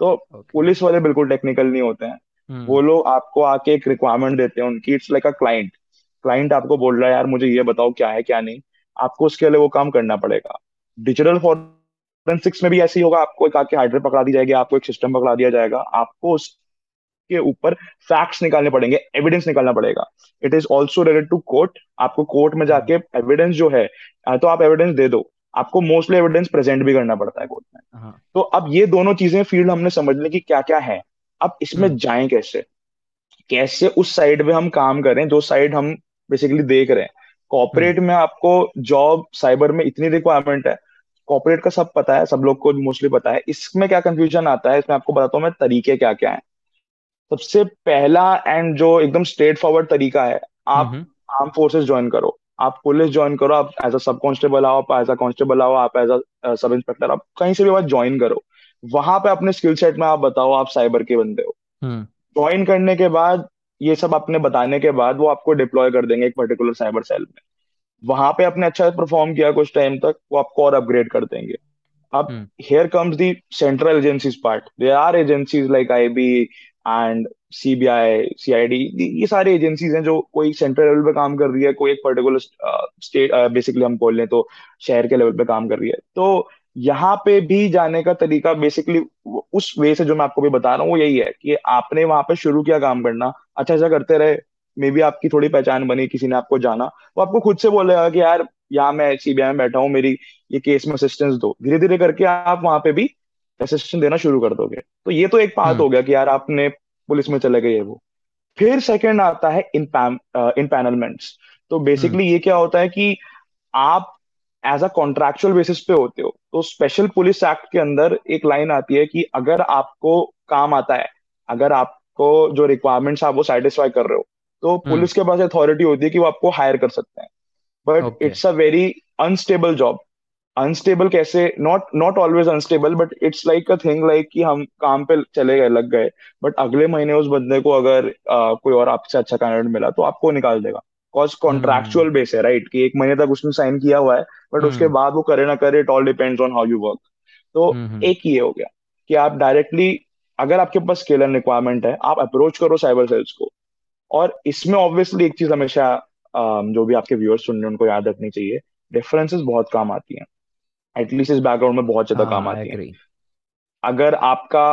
तो ओके पुलिस वाले बिल्कुल टेक्निकल नहीं होते हैं। Hmm. वो लोग आपको आके एक रिक्वायरमेंट देते हैं उनकी। It's like a client client आपको बोल रहा है यार मुझे ये बताओ क्या है क्या नहीं? आपको उसके लिए वो काम करना पड़ेगा। डिजिटल फॉरेंसिक्स में भी ऐसे ही होगा। आपको एक आके हार्डवेयर पकड़ा दी जाएगी आपको एक सिस्टम पकड़ा दिया जाएगा। आपको उसके ऊपर फैक्ट्स निकालने पड़ेंगे एविडेंस निकालना पड़ेगा। It is also related to court आपको कोर्ट में हम्म जाके एविडेंस जो है तो आप एविडेंस दे दो। आपको मोस्टली एविडेंस प्रेजेंट भी करना पड़ता है कोर्ट में। हाँ। तो अब ये दोनों चीज़ें फ़ील्ड हमने समझ ली कि क्या क्या है। अब इसमें हम्म। जाएँ कैसे? कैसे उस साइड पे हम काम करें जो साइड हम बेसिकली देख रहे हैं। हम्म। कॉर्पोरेट में आपको जॉब साइबर में इतनी रिक्वायरमेंट है। कॉर्पोरेट का सब पता है सब लोग को मोस्टली पता है। इसमें क्या कंफ्यूजन आता है इसमें आपको बताता हूँ मैं तरीके क्या क्या है। सबसे पहला एंड जो एकदम स्ट्रेट फॉरवर्ड तरीका है आप हम्म आर्म फोर्सेस ज्वाइन करो। आप पुलिस ज्वाइन करो आप एज अ सब कांस्टेबल आओ आप एज अ कांस्टेबल आओ आप एज अ सब इंस्पेक्टर आप कहीं से भी बात ज्वाइन करो। वहाँ पे अपने स्किल सेट में आप बताओ आप साइबर के बंदे हो। हम्म। ज्वाइन करने के बाद ये सब आपने बताने के बाद वो आपको डिप्लॉय कर देंगे एक पर्टिकुलर साइबर सेल में। वहाँ पे आपने अच्छा परफॉर्म किया कुछ टाइम तक वो आपको और अपग्रेड कर देंगे। अब here comes comes the central agencies part. There are agencies like IB and CBI, CID. ये सारी एजेंसीज हैं जो कोई सेंट्रल लेवल पे काम कर रही है कोई एक पर्टिकुलर स्टेट बेसिकली हम बोल लें तो शहर के लेवल पे काम कर रही है तो यहाँ पे भी जाने का तरीका बेसिकली उस वे से जो मैं आपको भी बता रहा हूँ वो यही है कि आपने वहाँ पे शुरू किया काम करना अच्छा अच्छा करते रहे मे बी आपकी थोड़ी पहचान बनी किसी ने आपको जाना वो आपको खुद से बोलेगा कि यार यहाँ मैं सीबीआई में बैठा हूँ मेरी ये केस में असिस्टेंस दो धीरे धीरे करके आप वहाँ पे भी असिस्टेंस देना शुरू कर दोगे। तो ये तो एक पाथ हम्म। हो गया कि यार आपने पुलिस में चले गए वो। फिर सेकंड आता है इन इन पैनलमेंट्स तो हम्म। बेसिकली ये क्या होता है कि आप एज अ कॉन्ट्रेक्चुअल बेसिस पे होते हो तो स्पेशल पुलिस एक्ट के अंदर एक लाइन आती है कि अगर आपको काम आता है अगर आपको जो रिक्वायरमेंट्स आप वो सेटिस्फाई कर रहे हो तो हम्म। पुलिस के पास अथॉरिटी होती है कि वो आपको हायर कर सकते हैं। But it's a very unstable job unstable कैसे not not always unstable but it's like a thing like कि हम काम पे चले गए लग गए। बट अगले महीने उस बंदे को अगर uh, कोई और आपसे अच्छा कैंडिडेट मिला तो आपको निकाल देगा। कॉज हम्म कॉन्ट्रैक्चुअल बेस है राइट right? कि एक महीने तक उसने साइन किया हुआ है बट उसके हम्म। बाद वो करे ना करे it all depends on how you work तो हम्म हम्म, एक ये हो गया कि आप डायरेक्टली अगर आपके पास स्किल एंड रिक्वायरमेंट है आप अप्रोच करो साइबर सेल्स को। और इसमें ऑब्वियसली एक चीज़ हमेशा जो भी आपके व्यूअर्स सुन रहे हैं उनको याद रखनी चाहिए रेफरेंसेस बहुत काम आती हैं। एटलीस्ट इस बैकग्राउंड में बहुत ज़्यादा काम हाँ आती हैं। अगर आपका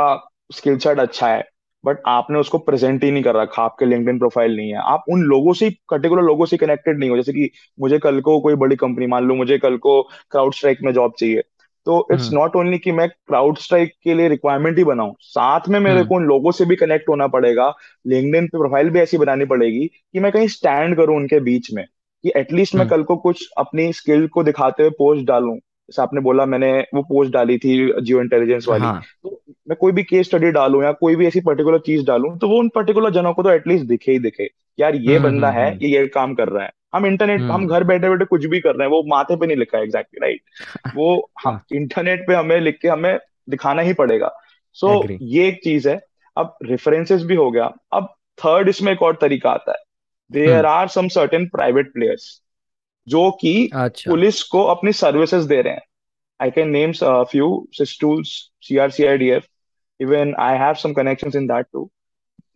स्किल सेट अच्छा है बट आपने उसको प्रेजेंट ही नहीं कर रखा आपके लिंक्डइन प्रोफ़ाइल नहीं है आप उन लोगों से पर्टिकुलर लोगों से कनेक्टेड नहीं हो जैसे कि मुझे कल को कोई बड़ी कंपनी मान लो मुझे कल को क्राउड स्ट्राइक में जॉब चाहिए तो इट्स नॉट ओनली कि मैं क्राउड स्ट्राइक के लिए रिक्वायरमेंट ही बनाऊँ साथ में मेरे हम्म। को उन लोगों से भी कनेक्ट होना पड़ेगा लिंक्डइन पे प्रोफ़ाइल भी ऐसी बनानी पड़ेगी कि मैं कहीं स्टैंड करूँ उनके बीच में कि एटलीस्ट मैं हम्म। कल को कुछ अपनी स्किल को दिखाते हुए पोस्ट डालूं जैसे आपने बोला मैंने वो पोस्ट डाली थी जियो इंटेलिजेंस वाली। हाँ। तो मैं कोई भी केस स्टडी डालूं या कोई भी ऐसी पर्टिकुलर चीज़ डालूं तो वो उन पर्टिकुलर जनों को तो एटलीस्ट दिखे ही दिखे। यार ये हम्म बंदा हम्म है हम्म। ये ये काम कर रहा है। हम इंटरनेट हम घर बैठे बैठे कुछ भी कर रहे हैं वो माथे पे नहीं लिखा है एग्जैक्टली राइट वो हम (laughs) हाँ इंटरनेट पे हमें लिख के हमें दिखाना ही पड़ेगा। सो ये एक चीज़ है। अब रेफरेंसेस भी हो गया। अब थर्ड इसमें एक और तरीका आता है। There are some certain private players जो कि अच्छा। पुलिस को अपनी सर्विसेज़ दे रहे हैं। I can names few सिस्टूल्स C R C I D F even I have some connection in मतलब टू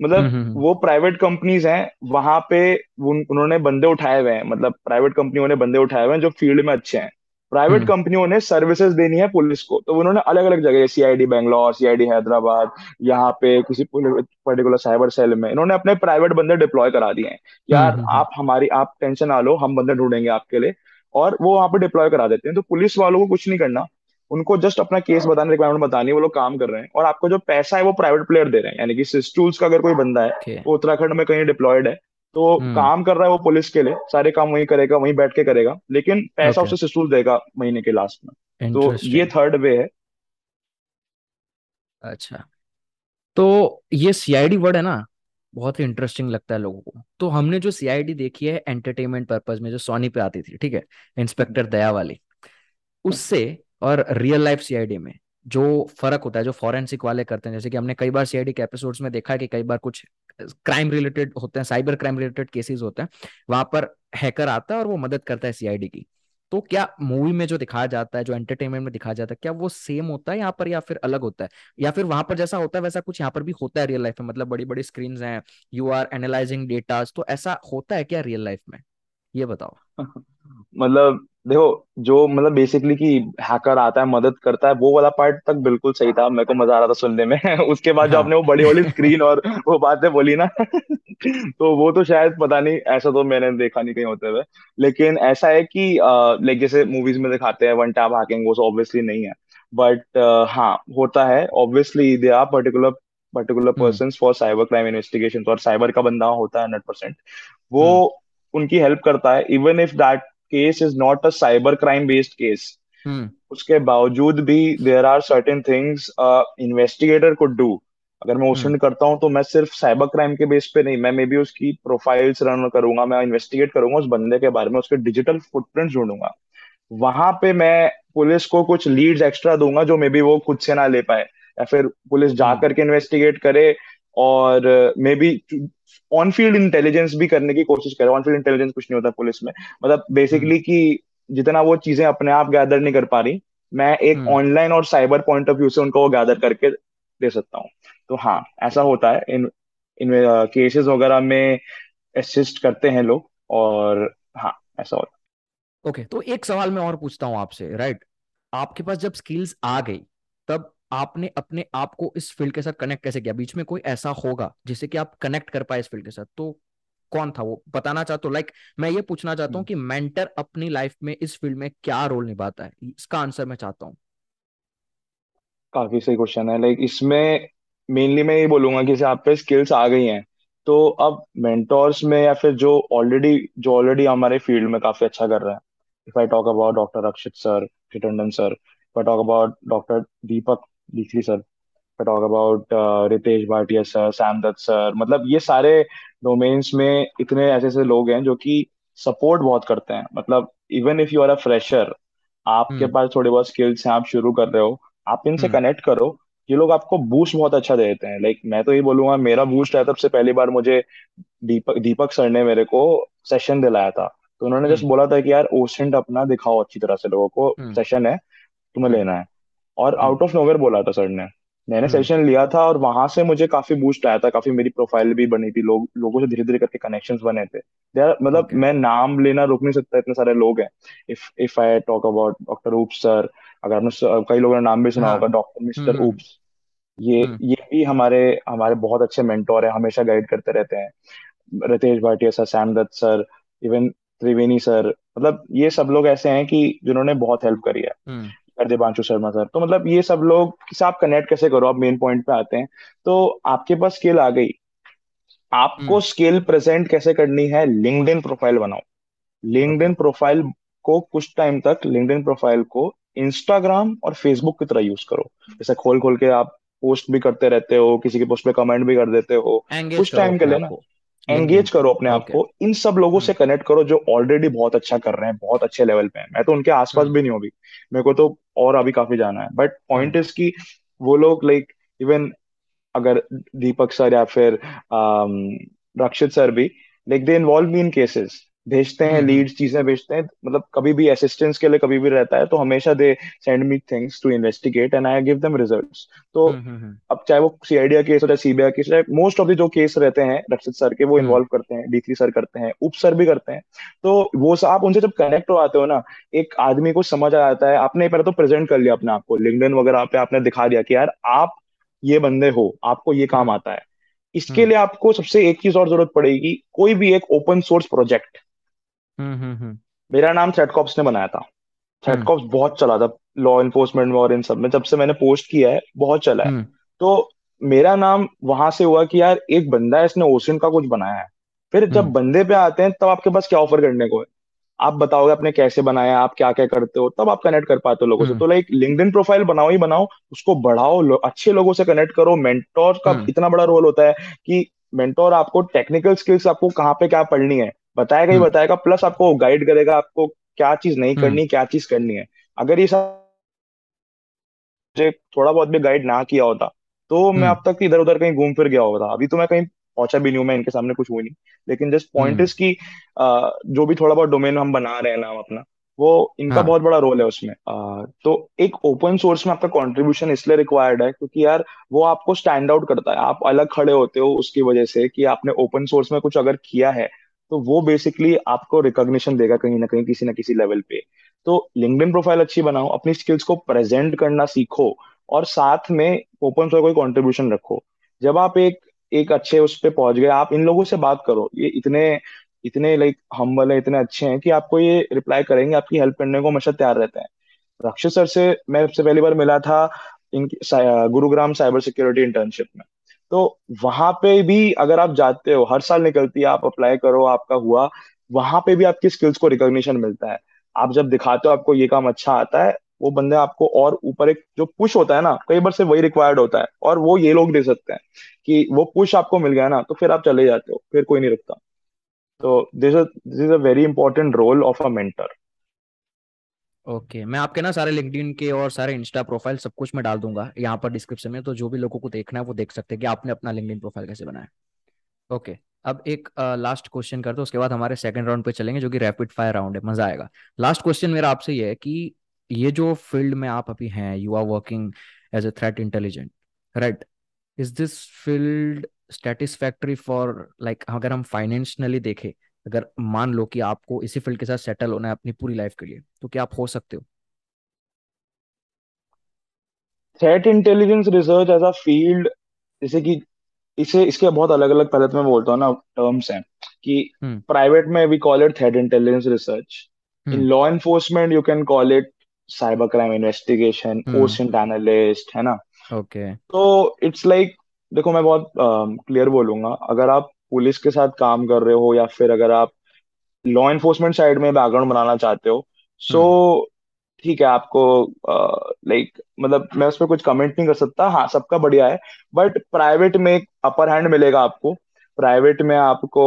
मतलब वो प्राइवेट कंपनीज़ हैं वहाँ पे उन, उन्होंने बंदे उठाए हुए हैं। मतलब प्राइवेट कंपनियों ने बंदे उठाए हुए हैं जो फ़ील्ड में अच्छे हैं। प्राइवेट कंपनियों ने सर्विसेज़ देनी है पुलिस को। तो उन्होंने अलग अलग जगह सीआईडी बैंगलोर सीआईडी हैदराबाद यहाँ पे किसी पर्टिकुलर साइबर सेल में। इन्होंने अपने प्राइवेट बंदे डिप्लॉय करा दिए हैं। हम्म यार हम्म हम्म, आप हमारी आप टेंशन ना लो हम बंदे ढूंढेंगे आपके लिए। और वो वहाँ पे डिप्लॉय करा देते हैं। तो पुलिस वालों को कुछ नहीं करना। उनको जस्ट अपना केस बताने रिक्वायरमेंट बतानी वो लोग काम कर रहे हैं। और आपको जो पैसा है वो प्राइवेट प्लेयर दे रहे हैं। यानी कि सिस्टूल्स का अगर कोई बंदा है वो उत्तराखंड में कहीं डिप्लॉयड है तो हम्म। काम कर रहा है वो पुलिस के लिए सारे काम वहीं करेगा वहीं बैठ के करेगा लेकिन पैसा ओके उसे सिस्टूल देगा महीने के लास्ट में। तो ये थर्ड वे है। अच्छा। तो ये सीआईडी वर्ड है ना बहुत ही इंटरेस्टिंग लगता है लोगों को। तो हमने जो सीआईडी देखी है एंटरटेनमेंट पर्पज में जो सोनी पे आती थी ठीक है? इंस्पेक्टर दया वाली। उससे और रियल लाइफ सीआईडी में जो फ़र्क होता है, जो फॉरेंसिक वाले करते हैं, जैसे कि हमने कई बार सीआईडी के एपिसोड्स में देखा है कि कई बार कुछ क्राइम रिलेटेड होते हैं साइबर क्राइम रिलेटेड केसेस होते हैं, वहाँ पर हैकर आता है और वो मदद करता है सीआईडी की। तो क्या मूवी में जो दिखाया जाता है, जो एंटरटेनमेंट में दिखाया जाता है, क्या वो सेम होता है यहाँ पर या फिर अलग होता है? या फिर वहाँ पर जैसा होता है, वैसा कुछ यहाँ पर भी होता है रियल लाइफ में? मतलब बड़ी बड़ी स्क्रीन हैं यू आर एनालाइजिंग डेटास तो ऐसा होता है क्या रियल लाइफ में? ये बताओ। (laughs) मतलब देखो जो मतलब बेसिकली कि हैकर आता है मदद करता है वो वाला पार्ट तक बिल्कुल सही था। मेरे को मज़ा आ रहा था सुनने में। (laughs) उसके बाद जो हाँ। आपने वो बड़ी वाली स्क्रीन और (laughs) वो बातें बोली ना (laughs) तो वो तो शायद पता नहीं ऐसा तो मैंने देखा नहीं कहीं होते हुए। लेकिन ऐसा है कि लाइक जैसे मूवीज़ में दिखाते हैं वन टैप हैकिंग वो ऑब्वियसली नहीं है। बट हाँ होता है। Obviously they are particular particular person for cyber crime investigation और साइबर का बंदा होता है हंड्रेड परसेंट वो हम्म। उनकी हेल्प करता है। Even if that case is not a cyber crime based case उसके बावजूद भी there are certain things investigator could do अगर मैं हम्म क्वेश्चन करता हूँ तो मैं सिर्फ़ साइबर क्राइम के बेस पे नहीं मैं मे बी उसकी प्रोफाइल्स रन करूँगा मैं इन्वेस्टिगेट करूँगा उस बंदे के बारे में उसके डिजिटल फुटप्रिंट ढूंढूँगा। वहाँ पे मैं पुलिस को कुछ लीड्स एक्स्ट्रा दूँगा जो मे बी वो खुद से ना ले पाए या फिर पुलिस जा हम्म करके इन्वेस्टिगेट करे और may be on field intelligence भी करने की कोशिश करे ऑन फ़ील्ड इंटेलिजेंस कुछ नहीं होता पुलिस में। मतलब हम्म। बेसिकली कि जितना वो चीज़ें अपने आप गैदर नहीं कर पा रही मैं एक हम्म। ऑनलाइन और साइबर पॉइंट ऑफ़ व्यू से उनको वो गैदर करके दे सकता हूँ। तो हाँ ऐसा होता है। इन इन केसेस वगैरह में असिस्ट करते हैं लोग और हाँ ऐसा होता है। ओके okay, तो एक सवाल मैं और पूछता हूँ आपसे राइट आपके पास जब स्किल्स आ गई तब आपने अपने आप को इस फ़ील्ड के साथ कनेक्ट कैसे किया? बीच में कोई ऐसा होगा जिससे कि आप कनेक्ट कर पाए इस फ़ील्ड के साथ? तो कौन था वो? बताना चाहता हूँ लाइक मैं ये पूछना चाहता हूँ कि मेंटर अपनी लाइफ में इस फ़ील्ड में क्या रोल निभाता है? इसका आंसर मैं चाहता हूँ। काफ़ी सही क्वेश्चन है। लाइक इसमें मेनली मैं ये बोलूँगा कि आप पे स्किल्स आ गई हैं। तो अब मेंटोर्स में या फिर जो ऑलरेडी जो ऑलरेडी हमारे फ़ील्ड में काफ़ी अच्छा कर रहे हैं। If I talk about doctor Akshit sir Tandon sir if I talk about doctor Deepak Dixit sir talk about Ritesh Bhatia sir Sam Dutt sir मतलब ये सारे डोमेन्स में इतने ऐसे ऐसे लोग हैं जो कि सपोर्ट बहुत करते हैं। मतलब even if you are a fresher आपके हम्म। पास थोड़े बहुत स्किल्स हैं आप शुरू कर रहे हो आप इनसे हम्म। कनेक्ट करो। ये लोग आपको बूस्ट बहुत अच्छा दे देते हैं। लाइक like, मैं तो ये बोलूँगा मेरा बूस्ट है तब से पहली बार मुझे दीपक दीपक सर ने मेरे को सेशन दिलाया था। तो उन्होंने जस्ट हम्म बोला था कि यार ओसेंट अपना दिखाओ अच्छी तरह से लोगों को। हम्म। सेशन है तुम्हें हम्म। लेना है। और हम्म। आउट ऑफ़ नोवेयर बोला था सर ने। मैंने हम्म। सेशन लिया था और वहाँ से मुझे काफ़ी बूस्ट आया था काफ़ी मेरी प्रोफ़ाइल भी बनी थी लोग लोगों से धीरे धीरे करके कनेक्शन बने थे। मतलब ओके मैं नाम लेना रोक नहीं सकता इतने सारे लोग हैं। If if I talk about doctor oops sir अगर आपने कई लोगों ने नाम भी सुना हाँ। होगा doctor hmm mister hmm. Oops ये हम्म। ये भी हमारे हमारे बहुत अच्छे मेंटोर है हमेशा गाइड करते रहते हैं। Ritesh Bhatia sir Sam Dutt sir even Triveni sir मतलब ये सब लोग ऐसे हैं कि जिन्होंने बहुत हेल्प करी है। Hmm Dibanshu Sharma sir. तो मतलब ये सब लोग आप कनेक्ट कैसे करो? आप मेन पॉइंट पे आते हैं। तो आपके पास स्किल आ गई। आपको हम्म। स्किल प्रेजेंट कैसे करनी है? लिंक्डइन प्रोफ़ाइल बनाओ। लिंक्डइन प्रोफ़ाइल को कुछ टाइम तक लिंक्डइन प्रोफ़ाइल को इंस्टाग्राम और फेसबुक की तरह यूज़ करो। जैसे खोल खोल के आप पोस्ट भी करते रहते हो किसी के पोस्ट पे कमेंट भी कर देते हो। कुछ टाइम के लिए ना। एंगेज करो अपने आप को। इन सब लोगों से कनेक्ट करो जो ऑलरेडी बहुत अच्छा कर रहे हैं बहुत अच्छे लेवल पे हैं। मैं तो उनके आसपास हम्म भी नहीं हूँ अभी। मेरे को तो और अभी काफ़ी जाना है। बट पॉइंट इज़ कि वो लोग लाइक इवन अगर दीपक सर या फिर रक्षित सर भी like they involve me in cases भेजते हैं हम्म। हम्म लीड्स चीज़ें भेजते हैं मतलब कभी भी असिस्टेंस के लिए कभी भी रहता है तो हमेशा they send me things to investigate and I give them results तो हम्म हम्म अब चाहे वो सीआईडी का केस हो चाहे सीबीआई केस चाहे मोस्ट ऑफ़ द जो केस रहते हैं रक्षित सर के वो इन्वॉल्व करते हैं डी सर करते हैं उप सर भी करते हैं। तो वो आप उनसे जब कनेक्ट हो आते हो ना एक आदमी को समझ आ जाता है आपने पहले तो प्रेजेंट कर लिया अपने आप को लिंक्डइन वगैरह पे आपने दिखा दिया कि यार आप ये बंदे हो आपको ये काम आता है। इसके लिए आपको सबसे एक चीज़ और ज़रूरत पड़ेगी कोई भी एक ओपन सोर्स प्रोजेक्ट हम्म हम्म हम्म। मेरा नाम थ्रेडकॉप्स ने बनाया था। हम्म। थ्रेडकॉप्स बहुत चला था लॉ इन्फोर्समेंट में और इन सब में जब से मैंने पोस्ट किया है बहुत चला है। हम्म। तो मेरा नाम वहाँ से हुआ कि यार एक बंदा है इसने ओशन का कुछ बनाया है। फिर जब हम्म। बंदे पे आते हैं तब आपके पास क्या ऑफ़र करने को है? आप बताओगे आपने कैसे बनाया आप क्या क्या करते हो? तब आप कनेक्ट कर पाते हो लोगों से। हम्म। तो लाइक लिंक्डइन प्रोफ़ाइल बनाओ ही बनाओ उसको बढ़ाओ लो, अच्छे लोगों से कनेक्ट करो। मेंटोर का हम्म। इतना बड़ा रोल होता है कि मेंटोर आपको टेक्निकल स्किल्स आपको कहाँ पे क्या पढ़नी है बताएगा ही हम्म। बताएगा प्लस आपको गाइड करेगा आपको क्या चीज़ नहीं हम्म। करनी क्या चीज़ करनी है। अगर ये सब मुझे थोड़ा बहुत भी गाइड ना किया होता तो मैं हम्म। अब तक इधर उधर कहीं घूम फिर गया होता। अभी तो मैं कहीं पहुँचा भी नहीं हूँ मैं इनके सामने कुछ हुई नहीं। लेकिन जस्ट पॉइंट इज़ कि जो भी थोड़ा बहुत डोमेन हम बना रहे हैं नाम अपना वो इनका हाँ। बहुत बड़ा रोल है उसमें। अ, तो एक ओपन सोर्स में आपका कंट्रीब्यूशन इसलिए रिक्वायर्ड है क्योंकि यार वो आपको स्टैंड आउट करता है। आप अलग खड़े होते हो उसकी वजह से कि आपने ओपन सोर्स में कुछ अगर किया है तो वो बेसिकली आपको रिकॉग्निशन देगा कहीं ना कहीं किसी ना किसी लेवल पे। तो लिंक्डइन प्रोफ़ाइल अच्छी बनाओ, अपनी स्किल्स को प्रेजेंट करना सीखो और साथ में ओपन सोर्स कोई कंट्रीब्यूशन रखो। जब आप एक एक अच्छे उस पर पहुँच गए, आप इन लोगों से बात करो। ये इतने इतने लाइक हम्बल है, इतने अच्छे हैं कि आपको ये रिप्लाई करेंगे, आपकी हेल्प करने को हमेशा तैयार रहते हैं। रक्षित सर से मैं सबसे पहली बार मिला था in Gurugram cyber security internship में। तो वहाँ पे भी अगर आप जाते हो, हर साल निकलती है, आप अप्लाई करो, आपका हुआ, वहाँ पे भी आपकी स्किल्स को रिकॉग्निशन मिलता है। आप जब दिखाते हो, आपको ये काम अच्छा आता है, वो बंदे आपको और ऊपर एक जो पुश होता है ना, कई बार से वही रिक्वायर्ड होता है, और वो ये लोग दे सकते हैं कि वो पुश आपको मिल गया ना तो फिर आप चले जाते हो, फिर कोई नहीं रुकता। तो this this is a very important role of a mentor okay okay. मैं आपके ना सारे लिंक्डइन के और सारे इंस्टा प्रोफ़ाइल सब कुछ मैं डाल दूँगा यहाँ पर डिस्क्रिप्शन में तो जो भी लोगों को देखना है वो देख सकते हैं कि आपने अपना लिंक्डइन प्रोफ़ाइल कैसे बनाया ओके okay. अब एक लास्ट क्वेश्चन करते हैं, उसके बाद हमारे सेकंड राउंड पे चलेंगे जो कि रैपिड फायर राउंड है, मज़ा आएगा लास्ट क्वेश्चन मेरा आपसे ये है कि ये जो फ़ील्ड में आप अभी हैं you are working as a threat intelligent right is this field satisfactory for like अगर हम फाइनेंशियली देखें अगर मान लो कि आपको इसी फ़ील्ड के साथ सेटल होना है अपनी पूरी लाइफ के लिए तो क्या आप हो सकते हो? Threat intelligence research as a field जैसे कि इसे इसके बहुत अलग अलग पहले तो मैं बोलता हूँ ना टर्म्स हैं कि हम्म। प्राइवेट में we call it threat intelligence research in hmm. Law enforcement you can call it cyber crime investigation hmm. OSINT analyst है ना? ओके तो इट्स लाइक like, देखो मैं बहुत क्लियर uh, बोलूँगा अगर आप पुलिस के साथ काम कर रहे हो या फिर अगर आप लॉ एनफोर्समेंट साइड में बैकग्राउंड बनाना चाहते हो सो हम्म। ठीक है आपको लाइक मतलब मैं उस पर कुछ कमेंट नहीं कर सकता। हाँ सबका बढ़िया है बट प्राइवेट में एक अपर हैंड मिलेगा आपको। प्राइवेट में आपको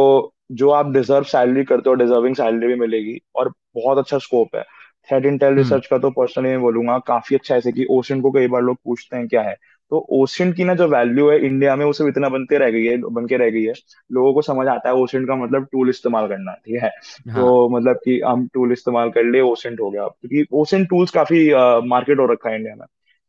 जो आप डिजर्व सैलरी करते हो डिजर्विंग सैलरी भी मिलेगी और बहुत अच्छा स्कोप है। थ्रेट इंटेल रिसर्च का तो पर्सनली मैं बोलूँगा काफ़ी अच्छा है। जैसे कि ओशन को कई बार लोग पूछते हैं क्या है? तो ओशन की ना जो वैल्यू है इंडिया में वो सिर्फ़ इतना बनते रह गई है बन के रह गई है। लोगों को समझ आता है ओशन का मतलब टूल इस्तेमाल करना ठीक है? हाँ। तो मतलब कि हम टूल इस्तेमाल कर लिए ओशन हो गया। क्योंकि ओशन टूल्स काफ़ी मार्केट हो रखा है इंडिया में।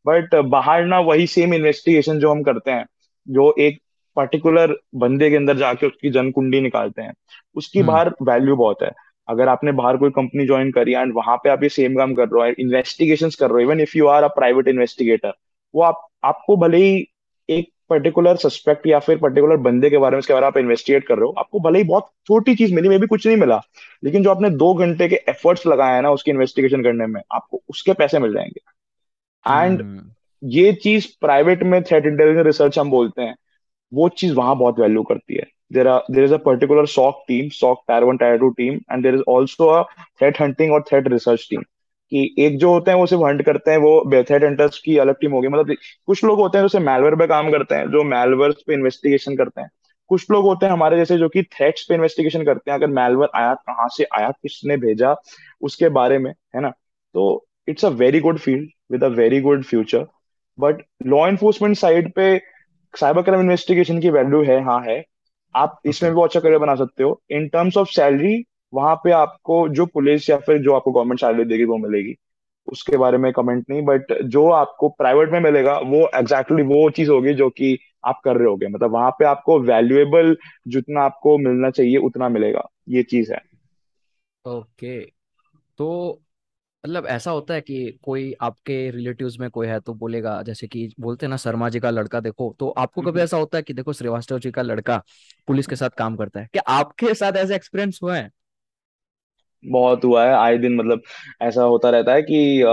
बट बाहर ना वही सेम इन्वेस्टिगेशन जो हम करते हैं जो एक पर्टिकुलर बंदे के अंदर जाके उसकी जन कुंडी निकालते हैं उसकी हम्म। बाहर वैल्यू बहुत है। अगर आपने बाहर कोई कंपनी ज्वाइन करी एंड वहाँ पे आप ये सेम काम कर रहे हो इन्वेस्टिगेशंस कर रहे हो even if you are a private investigator वो आप आपको भले ही एक पर्टिकुलर सस्पेक्ट या फिर पर्टिकुलर बंदे के बारे में उसके बारे में आप इन्वेस्टिगेट कर रहे हो आपको भले ही बहुत छोटी चीज़ मिली मे भी कुछ नहीं मिला लेकिन जो आपने दो घंटे के एफर्ट्स लगाए हैं ना उसकी इन्वेस्टिगेशन करने में आपको उसके पैसे मिल जाएँगे। And hmm. ये चीज़ प्राइवेट में थ्रेट इंटेलिजेंस रिसर्च हम बोलते हैं वो चीज़ वहाँ बहुत वैल्यू करती है। There are there is a particular SOC team SOC tier one tier two team and there is also a threat hunting और थ्रेट रिसर्च टीम कि एक जो होते हैं वो सिर्फ़ हंट करते हैं वो थ्रेट हंटर्स की अलग टीम होगी। मतलब कुछ लोग होते हैं जो मैलवेयर पे काम करते हैं जो मैलवेयर पे इन्वेस्टिगेशन करते हैं। कुछ लोग होते हैं हमारे जैसे जो कि थ्रेट्स पे इन्वेस्टिगेशन करते हैं अगर मैलवेयर आया कहाँ से आया किसने भेजा उसके बारे में है ना? तो it's a very good field with a very good future but law enforcement side पे साइबर क्राइम इन्वेस्टिगेशन की वैल्यू है हाँ है। आप इसमें भी अच्छा करियर बना सकते हो। इन टर्म्स ऑफ़ सैलरी वहाँ पे आपको जो पुलिस या फिर जो आपको गवर्नमेंट सैलरी देगी वो मिलेगी। उसके बारे में कमेंट नहीं बट जो आपको प्राइवेट में मिलेगा वो एग्जैक्टली exactly वो चीज़ होगी जो कि आप कर रहे होगे। मतलब वहाँ पे आपको वैल्यूएबल जितना आपको मिलना चाहिए उतना मिलेगा। ये चीज़ है। ओके। तो मतलब ऐसा होता है कि कोई आपके रिलेटिव्स में कोई है तो बोलेगा जैसे कि बोलते हैं ना शर्मा जी का लड़का देखो तो आपको कभी ऐसा होता है कि देखो श्रीवास्तव जी का लड़का पुलिस के साथ काम करता है? क्या आपके साथ ऐसा एक्सपीरियंस हुआ है? बहुत हुआ है। आए दिन मतलब ऐसा होता रहता है कि आ,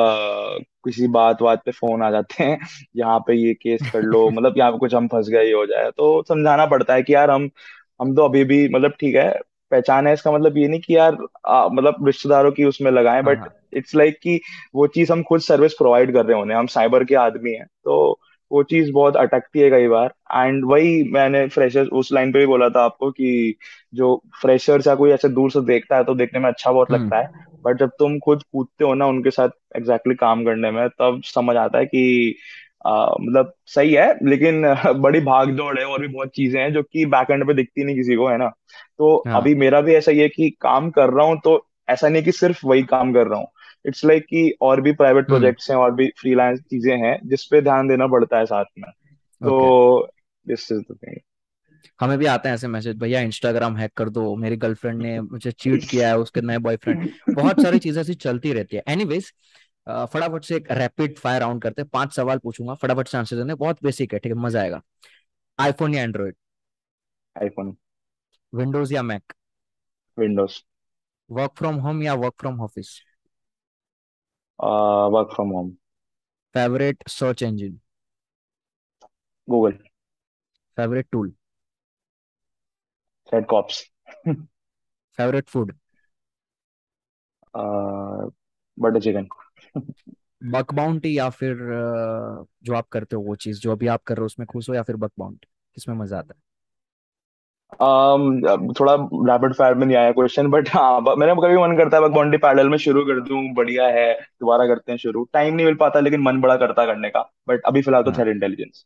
किसी बात बात पे फ़ोन आ जाते हैं यहाँ पे ये केस कर लो (laughs) मतलब यहाँ पे कुछ हम फंस गए ये हो जाए। तो समझाना पड़ता है कि यार हम हम तो अभी भी मतलब ठीक है पहचान है इसका मतलब ये नहीं कि यार आ, मतलब रिश्तेदारों की उसमें लगाएँ हाँ बट हाँ। इट्स लाइक कि वो चीज़ हम खुद सर्विस प्रोवाइड कर रहे होने हम साइबर के आदमी हैं तो वो चीज़ बहुत अटकती है कई बार। एंड वही मैंने फ्रेशर्स उस लाइन पे भी बोला था आपको कि जो फ्रेशर्स या कोई ऐसे दूर से देखता है तो देखने में अच्छा बहुत लगता है। हम्म बट जब तुम खुद कूदते हो ना उनके साथ एग्जैक्टली exactly काम करने में तब समझ आता है कि मतलब सही है लेकिन (laughs) बड़ी भाग दौड़ है और भी बहुत चीज़ें हैं जो कि बैक एंड पे दिखती नहीं किसी को है ना? तो हाँ। अभी मेरा भी ऐसा ही है कि काम कर रहा हूँ तो ऐसा नहीं कि सिर्फ़ वही काम कर रहा हूँ। इट्स लाइक like कि और भी प्राइवेट प्रोजेक्ट्स हैं और भी फ्रीलांस चीज़ें हैं जिस पे ध्यान देना पड़ता है साथ में। तो दिस इज़ द थिंग हमें भी आते हैं ऐसे मैसेज भैया इंस्टाग्राम हैक कर दो मेरी गर्लफ्रेंड ने मुझे चीट किया है उसके नए बॉयफ्रेंड (laughs) बहुत सारी चीज़ें ऐसी चलती रहती है। एनीवेज फटाफट से एक रैपिड फायर राउंड करते हैं पाँच सवाल पूछूँगा फटाफट से आंसर देने बहुत बेसिक है ठीक है मज़ा आएगा। आईफोन या एंड्रॉइड आईफोन विंडोज़ या Mac Windows work from home या work from office work from home favourite search engine Google favourite tool ThreatCops favourite food butter chicken bug bounty या फिर जो आप करते हो वो चीज़ जो अभी आप कर रहे हो उसमें खुश हो या फिर बक बाउंटी किसमें मज़ा आता है? Um, थोड़ा रैपिड फायर में नहीं आया क्वेश्चन बट हाँ मेरा कभी मन करता है बॉन्डी पैडल में शुरू कर दूँ बढ़िया है दोबारा करते हैं शुरू। टाइम नहीं मिल पाता लेकिन मन बड़ा करता करने का बट अभी फ़िलहाल तो हाँ। थ्रेड इंटेलिजेंस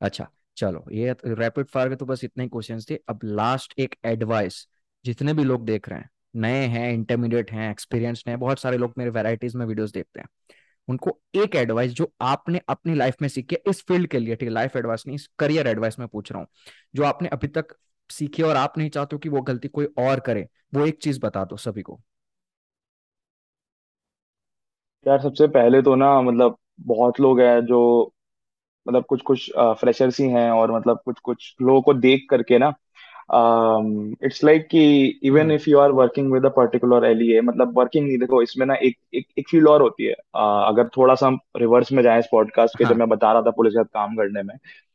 अच्छा चलो ये रैपिड फायर के तो बस इतने ही क्वेश्चंस थे। अब लास्ट एक एडवाइस जितने भी लोग देख रहे हैं नए हैं इंटरमीडिएट हैं एक्सपीरियंस हैं बहुत सारे लोग मेरे वैरायटीज में वीडियोस देखते हैं। उनको एक एडवाइस जो आपने अपनी लाइफ में सीखी है इस फ़ील्ड के लिए ठीक है लाइफ एडवाइस नहीं इस करियर एडवाइस में पूछ रहा हूँ जो आपने अभी तक सीखी और आप नहीं चाहते हो कि वो गलती कोई और करे वो एक चीज़ बता दो सभी को। यार सबसे पहले तो ना मतलब बहुत लोग हैं जो मतलब कुछ कुछ फ्रेशर्स ही हैं और मतलब कुछ कुछ लोगों को देख करके ना इट्स लाइक कि even if you are working with a particular LEA मतलब वर्किंग नहीं देखो इसमें ना एक एक एक फ़ील्ड और होती है। अ, अगर थोड़ा सा हम रिवर्स में जाएँ इस पॉडकास्ट के जब हाँ। मैं बता रहा था पुलिस के साथ काम करने में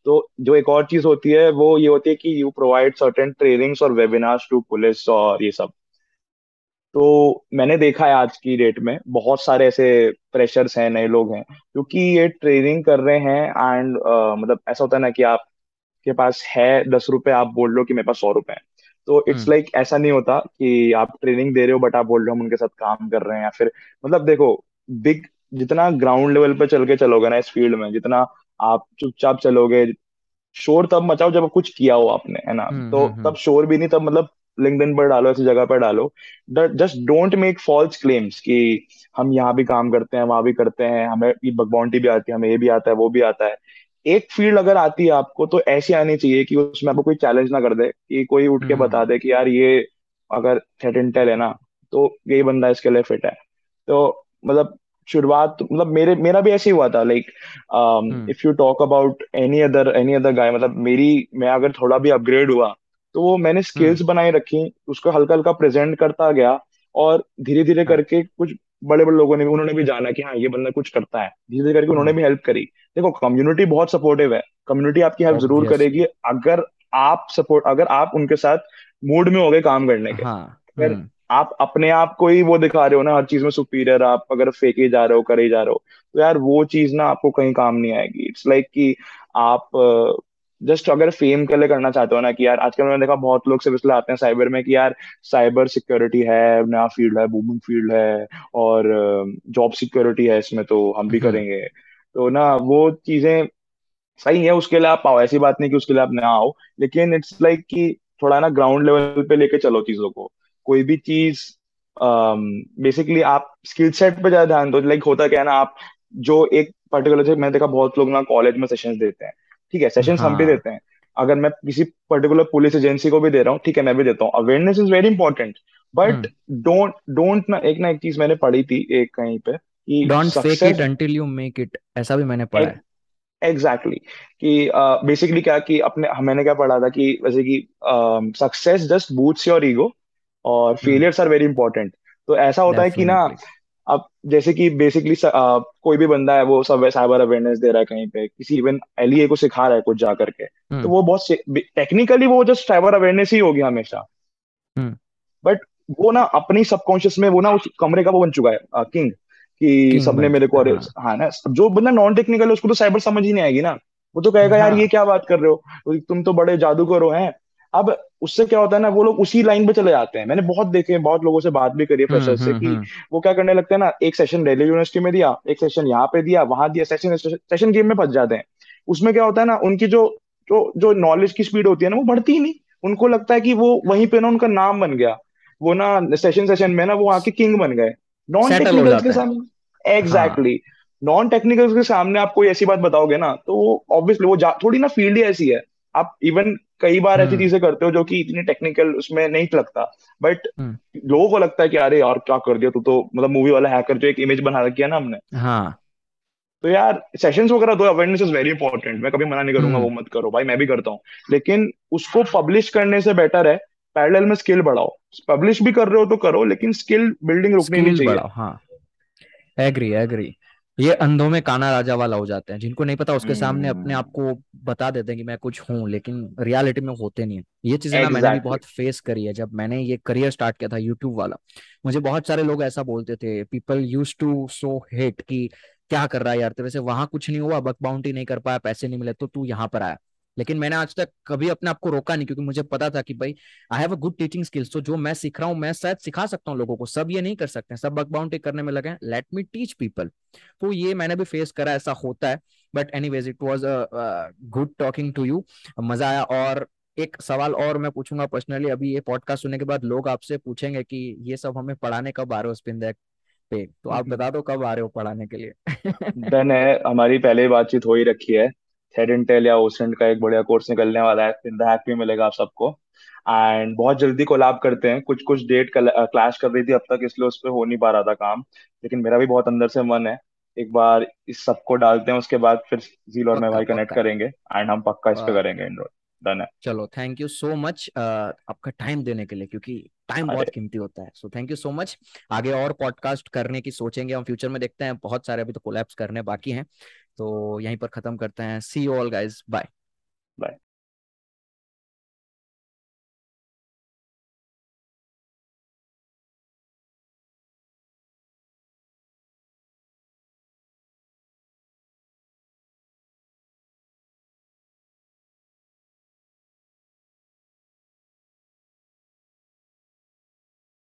तो जो एक और चीज़ होती है वो ये होती है कि यू प्रोवाइड सर्टेन ट्रेनिंग्स और वेबिनार्स टू पुलिस और ये सब। तो मैंने देखा है आज की डेट में बहुत सारे ऐसे फ्रेशर्स हैं नए लोग हैं क्योंकि ये ट्रेनिंग कर रहे हैं एंड uh, मतलब ऐसा होता है ना कि आपके पास है दस रुपए आप बोल लो कि मेरे पास सौ रुपए हैं। तो इट्स हम्म। लाइक like, ऐसा नहीं होता कि आप ट्रेनिंग दे रहे हो बट आप बोल रहे हो हम उनके साथ काम कर रहे हैं या फिर मतलब देखो बिग जितना ग्राउंड लेवल पे चल के चलोगे ना इस फ़ील्ड में जितना आप चुपचाप चलोगे शोर तब मचाओ जब कुछ किया हो आपने है ना? हम्म तो हम्म हम्म। तब शोर भी नहीं तब मतलब लिंक्डइन पर डालो ऐसी जगह पर डालो। Just don't make false claims कि हम यहाँ भी काम करते हैं वहाँ भी करते हैं हमें बाउंटी भी आती है हमें ये भी आता है वो भी आता है। एक फ़ील्ड अगर आती है आपको तो ऐसी आनी चाहिए कि उसमें आपको कोई चैलेंज ना कर दे कि कोई उठ के बता दे कि यार ये अगर थ्रेट इंटेल है ना तो यही बंदा इसके लिए फिट है। तो मतलब शुरुआत मतलब मेरे मेरा भी ऐसे ही हुआ था like hmm. If you talk about any other any other guy मतलब मेरी मैं अगर थोड़ा भी अपग्रेड हुआ तो वो मैंने हम्म। स्किल्स बनाए रखी उसको हल्का हल्का प्रेजेंट करता गया और धीरे धीरे हाँ। करके कुछ बड़े बड़े लोगों ने भी उन्होंने भी जाना कि हाँ ये बंदा कुछ करता है। धीरे धीरे करके उन्होंने हम्म। भी हेल्प करी। देखो कम्युनिटी बहुत सपोर्टिव है। कम्युनिटी आपकी हेल्प ज़रूर करेगी। अगर आप सपोर्ट अगर आप उनके साथ मूड में हो गए काम करने के हाँ। अगर हम्म। आप अपने आप को ही वो दिखा रहे हो ना हर चीज़ में सुपीरियर आप अगर फेंके जा रहे हो करे जा रहे हो तो यार वो चीज़ ना आपको कहीं काम नहीं आएगी। इट्स लाइक like कि आप जस्ट अगर फेम के लिए करना चाहते हो ना कि यार आजकल मैंने देखा बहुत लोग सिर्फ़ इसलिए आते हैं साइबर में कि यार साइबर सिक्योरिटी है नया फ़ील्ड है बूमिंग फ़ील्ड है और जॉब सिक्योरिटी है इसमें तो हम भी हम्म। करेंगे। तो ना वो चीज़ें सही है उसके लिए आप आओ ऐसी बात नहीं कि उसके लिए आप ना आओ लेकिन इट्स लाइक like कि थोड़ा ना ग्राउंड लेवल पे लेके चलो चीज़ों को। कोई भी चीज़ बेसिकली आप स्किल सेट पे ज़्यादा ध्यान दो लाइक होता क्या है ना आप जो एक पर्टिकुलर से मैंने देखा बहुत लोग ना कॉलेज में सेशंस देते हैं ठीक है सेशंस हम भी हाँ। देते हैं। अगर मैं किसी पर्टिकुलर पुलिस एजेंसी को भी दे रहा हूँ ठीक है मैं भी देता हूँ। Awareness is very important but don't don't ना एक ना एक चीज़ मैंने पढ़ी थी एक कहीं पे कि don't fake it until you make it ऐसा भी मैंने पढ़ा है। एग्जैक्टली. कि बेसिकली क्या कि अपने मैंने क्या पढ़ा था कि वैसे कि success just boosts your ego और hmm. Failures are very important तो ऐसा होता है कि ना अब जैसे कि बेसिकली कोई भी बंदा है वो सब साइबर अवेयरनेस दे रहा है कहीं पे किसी इवन एलईए को सिखा रहा है कुछ जा करके तो हम्म। वो बहुत टेक्निकली वो जस्ट साइबर अवेयरनेस ही होगी हमेशा। हम्म। बट वो ना अपनी सबकॉन्शियस में वो ना उस कमरे का वो बन चुका है किंग कि सबने मेरे को अरे हाँ हाँ। ना जो बंदा नॉन टेक्निकल है उसको तो साइबर समझ ही नहीं आएगी ना। वो तो कहेगा यार ये हाँ क्या बात कर रहे हो? तो तुम तो बड़े जादूगर हो हैं अब उससे क्या होता है ना वो लोग उसी लाइन पे चले जाते हैं। मैंने बहुत देखे हैं बहुत लोगों से बात भी करी है हम्म फ्रेशर से हम्म कि हम्म। वो क्या करने लगते हैं ना एक सेशन दिल्ली यूनिवर्सिटी में दिया एक सेशन यहाँ पे दिया वहाँ दिया सेशन सेशन गेम में फंस जाते हैं। उसमें क्या होता है ना उनकी जो जो जो नॉलेज की स्पीड होती है ना वो बढ़ती ही नहीं। उनको लगता है कि वो वहीं पे ना उनका नाम बन गया। वो ना सेशन सेशन में ना वो आके किंग बन गए। नॉन सेटल टेक्निकल्स के सामने। एग्जैक्टली नॉन टेक्निकल्स के सामने आप कोई ऐसी बात बताओगे ना तो वो ऑब्वियसली वो थोड़ी ना फ़ील्ड ही ऐसी है। आप इवन कई बार ऐसी हम्म। चीज़ें करते हो जो कि इतनी टेक्निकल उसमें नहीं लगता बट हम्म। लोगों को लगता है कि अरे यार क्या कर दिया तू तो मतलब मूवी वाला हैकर जो एक इमेज बना रखी है ना हमने। हाँ। तो यार सेशंस वगैरह दो अवेयरनेस इज़ वेरी इंपॉर्टेंट मैं कभी मना नहीं करूँगा वो हम्म मत करो भाई मैं भी करता हूँ। लेकिन उसको पब्लिश करने से बेटर है पैरेलल में स्किल बढ़ाओ। पब्लिश भी कर रहे हो तो करो लेकिन स्किल बिल्डिंग रुकनी नहीं चाहिए। बढ़ाओ हाँ। एग्री एग्री ये अंधों में काना राजा वाला हो जाते हैं जिनको नहीं पता उसके सामने अपने हम्म। आप को बता देते हैं कि मैं कुछ हूँ लेकिन रियलिटी में होते नहीं है। ये चीज़ें ना मैंने भी बहुत फेस करी है जब मैंने ये करियर स्टार्ट किया था यूट्यूब वाला। मुझे बहुत सारे लोग ऐसा बोलते थे people use to so hate कि क्या कर रहा है यार तेरे से वहाँ कुछ नहीं हुआ बक बाउंटी नहीं कर पाया पैसे नहीं मिले तो तू यहाँ पर आया। लेकिन मैंने आज तक कभी अपने आप को रोका नहीं क्योंकि मुझे पता था कि भाई I have a good teaching skills तो जो मैं सीख रहा हूँ मैं शायद सिखा सकता हूँ लोगों को। सब ये नहीं कर सकते सब बक बाउंटी करने में लगे लेट मी टीच पीपल तो ये मैंने भी फेस करा ऐसा होता है। But anyways it was good talking to you मज़ा आया। और एक सवाल और मैं पूछूँगा पर्सनली अभी ये पॉडकास्ट सुनने के बाद लोग आपसे पूछेंगे कि ये सब हमें पढ़ाने कब आ रहे हो स्पिन देक पे? तो आप बता दो कब आ रहे हो पढ़ाने के लिए? डन है हमारी पहले ही बातचीत हो ही रखी है। थ्रेड इंटेल या ओसेंट का एक बढ़िया कोर्स निकलने वाला है। इन द हैक भी मिलेगा आप सबको। एंड बहुत जल्दी कोलैब करते हैं। कुछ कुछ डेट क्लैश कर रही थी अब तक इसलिए उस पर हो नहीं पा रहा था काम। लेकिन मेरा भी बहुत अंदर से मन है। एक बार इस सबको डालते हैं उसके बाद फिर जील और मैं भाई कनेक्ट करेंगे। एंड हम पक्का इस पे करेंगे इनरोल डन है। चलो थैंक यू सो मच आपका टाइम देने के लिए क्योंकि टाइम बहुत कीमती होता है। So thank you so much आगे और पॉडकास्ट करने की सोचेंगे। हम फ्यूचर में देखते हैं। बहुत सारे अभी तो कोलैप्स करने बाकी हैं। तो यहीं पर खत्म करते हैं। See all guys bye bye